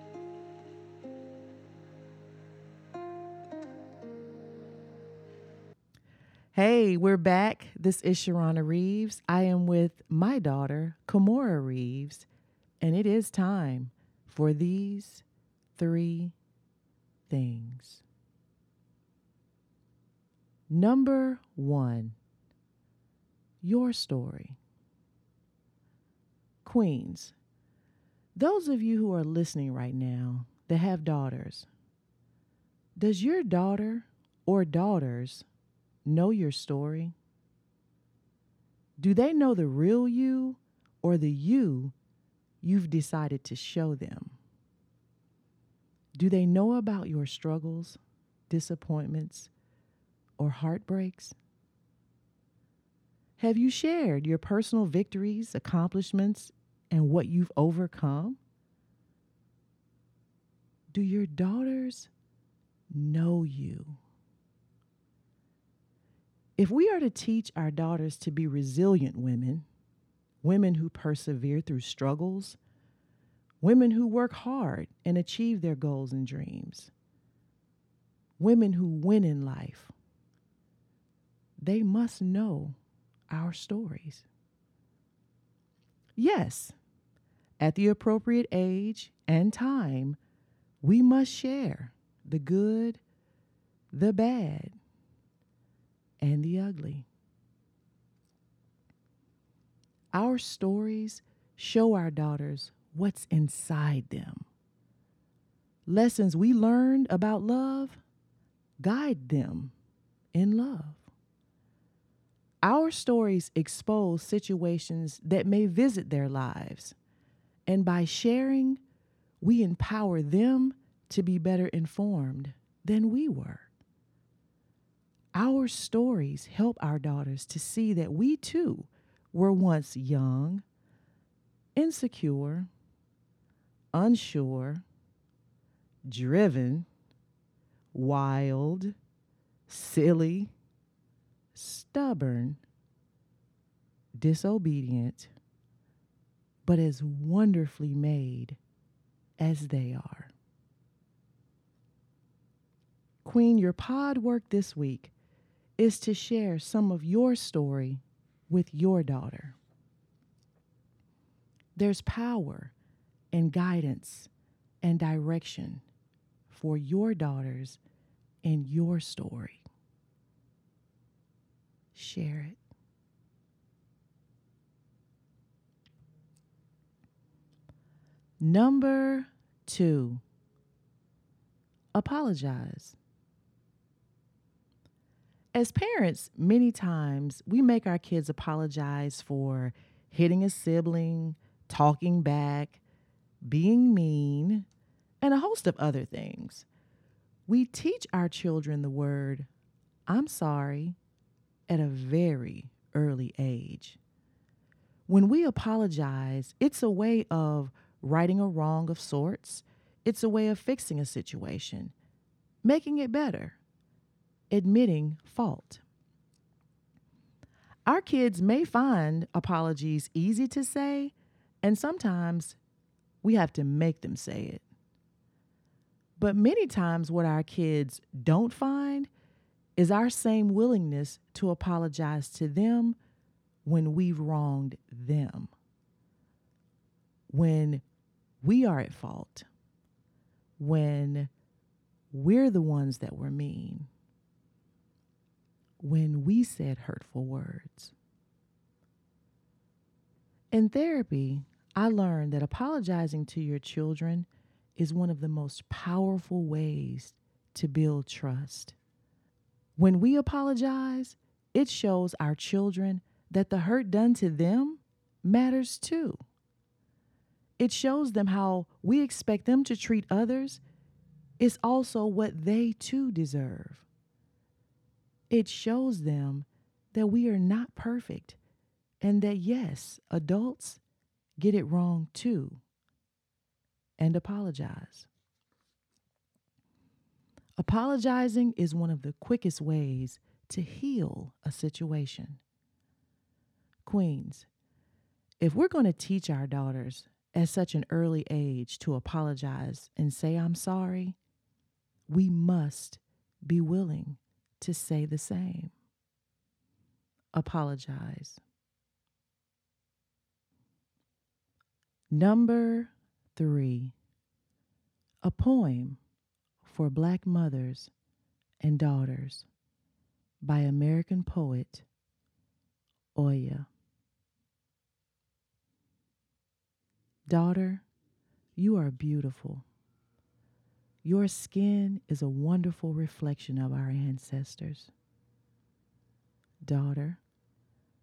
Hey, we're back. This is Sharrona Reaves. I am with my daughter, Kimora Reaves, and it is time for these three things. Number one, your story. Queens, those of you who are listening right now that have daughters, does your daughter or daughters know your story? Do they know the real you or the you you've decided to show them? Do they know about your struggles, disappointments, or heartbreaks? Have you shared your personal victories, accomplishments, and what you've overcome? Do your daughters know you? If we are to teach our daughters to be resilient women, women who persevere through struggles, women who work hard and achieve their goals and dreams, women who win in life, they must know our stories. Yes, at the appropriate age and time, we must share the good, the bad, and the ugly. Our stories show our daughters what's inside them. Lessons we learned about love guide them in love. Our stories expose situations that may visit their lives, and by sharing, we empower them to be better informed than we were. Our stories help our daughters to see that we too were once young, insecure, unsure, driven, wild, silly, stubborn, disobedient, but as wonderfully made as they are. Queen, your pod work this week is to share some of your story with your daughter. There's power and guidance and direction for your daughters in your story. Share it. Number two, apologize. As parents, many times we make our kids apologize for hitting a sibling, talking back, being mean, and a host of other things. We teach our children the word, I'm sorry, at a very early age. When we apologize, it's a way of righting a wrong of sorts, it's a way of fixing a situation, making it better admitting fault. Our kids may find apologies easy to say, and sometimes we have to make them say it. But many times, what our kids don't find is our same willingness to apologize to them when we've wronged them, when we are at fault, when we're the ones that were mean when we said hurtful words. In therapy, I learned that apologizing to your children is one of the most powerful ways to build trust. When we apologize, it shows our children that the hurt done to them matters too. It shows them how we expect them to treat others is also what they too deserve. It shows them that we are not perfect and that, yes, adults get it wrong too and apologize. Apologizing is one of the quickest ways to heal a situation. Queens, if we're going to teach our daughters at such an early age to apologize and say, I'm sorry, we must be willing to say the same. Apologize. Number three, a poem for Black mothers and daughters by American poet Oya. Daughter, you are beautiful. Your skin is a wonderful reflection of our ancestors. Daughter,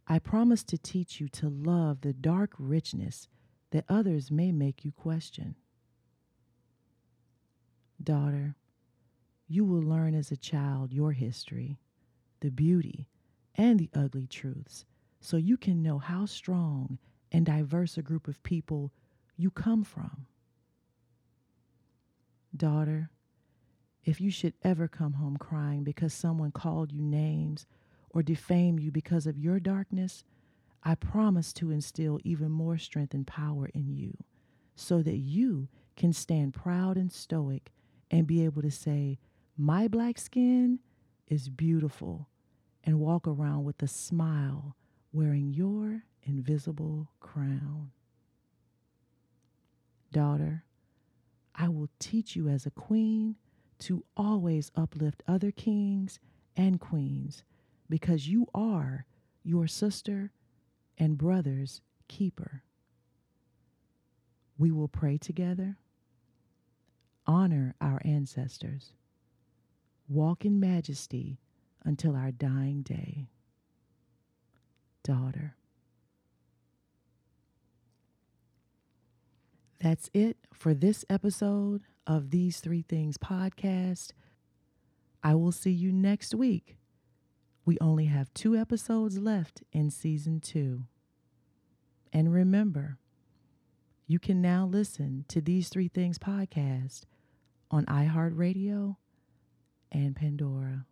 I promise to teach you to love the dark richness that others may make you question. Daughter, you will learn as a child your history, the beauty, and the ugly truths, so you can know how strong and diverse a group of people you come from. Daughter, if you should ever come home crying because someone called you names or defame you because of your darkness, I promise to instill even more strength and power in you so that you can stand proud and stoic and be able to say, My black skin is beautiful, and walk around with a smile wearing your invisible crown. Daughter, I will teach you as a queen to always uplift other kings and queens because you are your sister and brother's keeper. We will pray together, honor our ancestors, walk in majesty until our dying day. Daughter. That's it for this episode of These Three Things podcast. I will see you next week. We only have two episodes left in season two. And remember, you can now listen to These Three Things podcast on iHeartRadio and Pandora.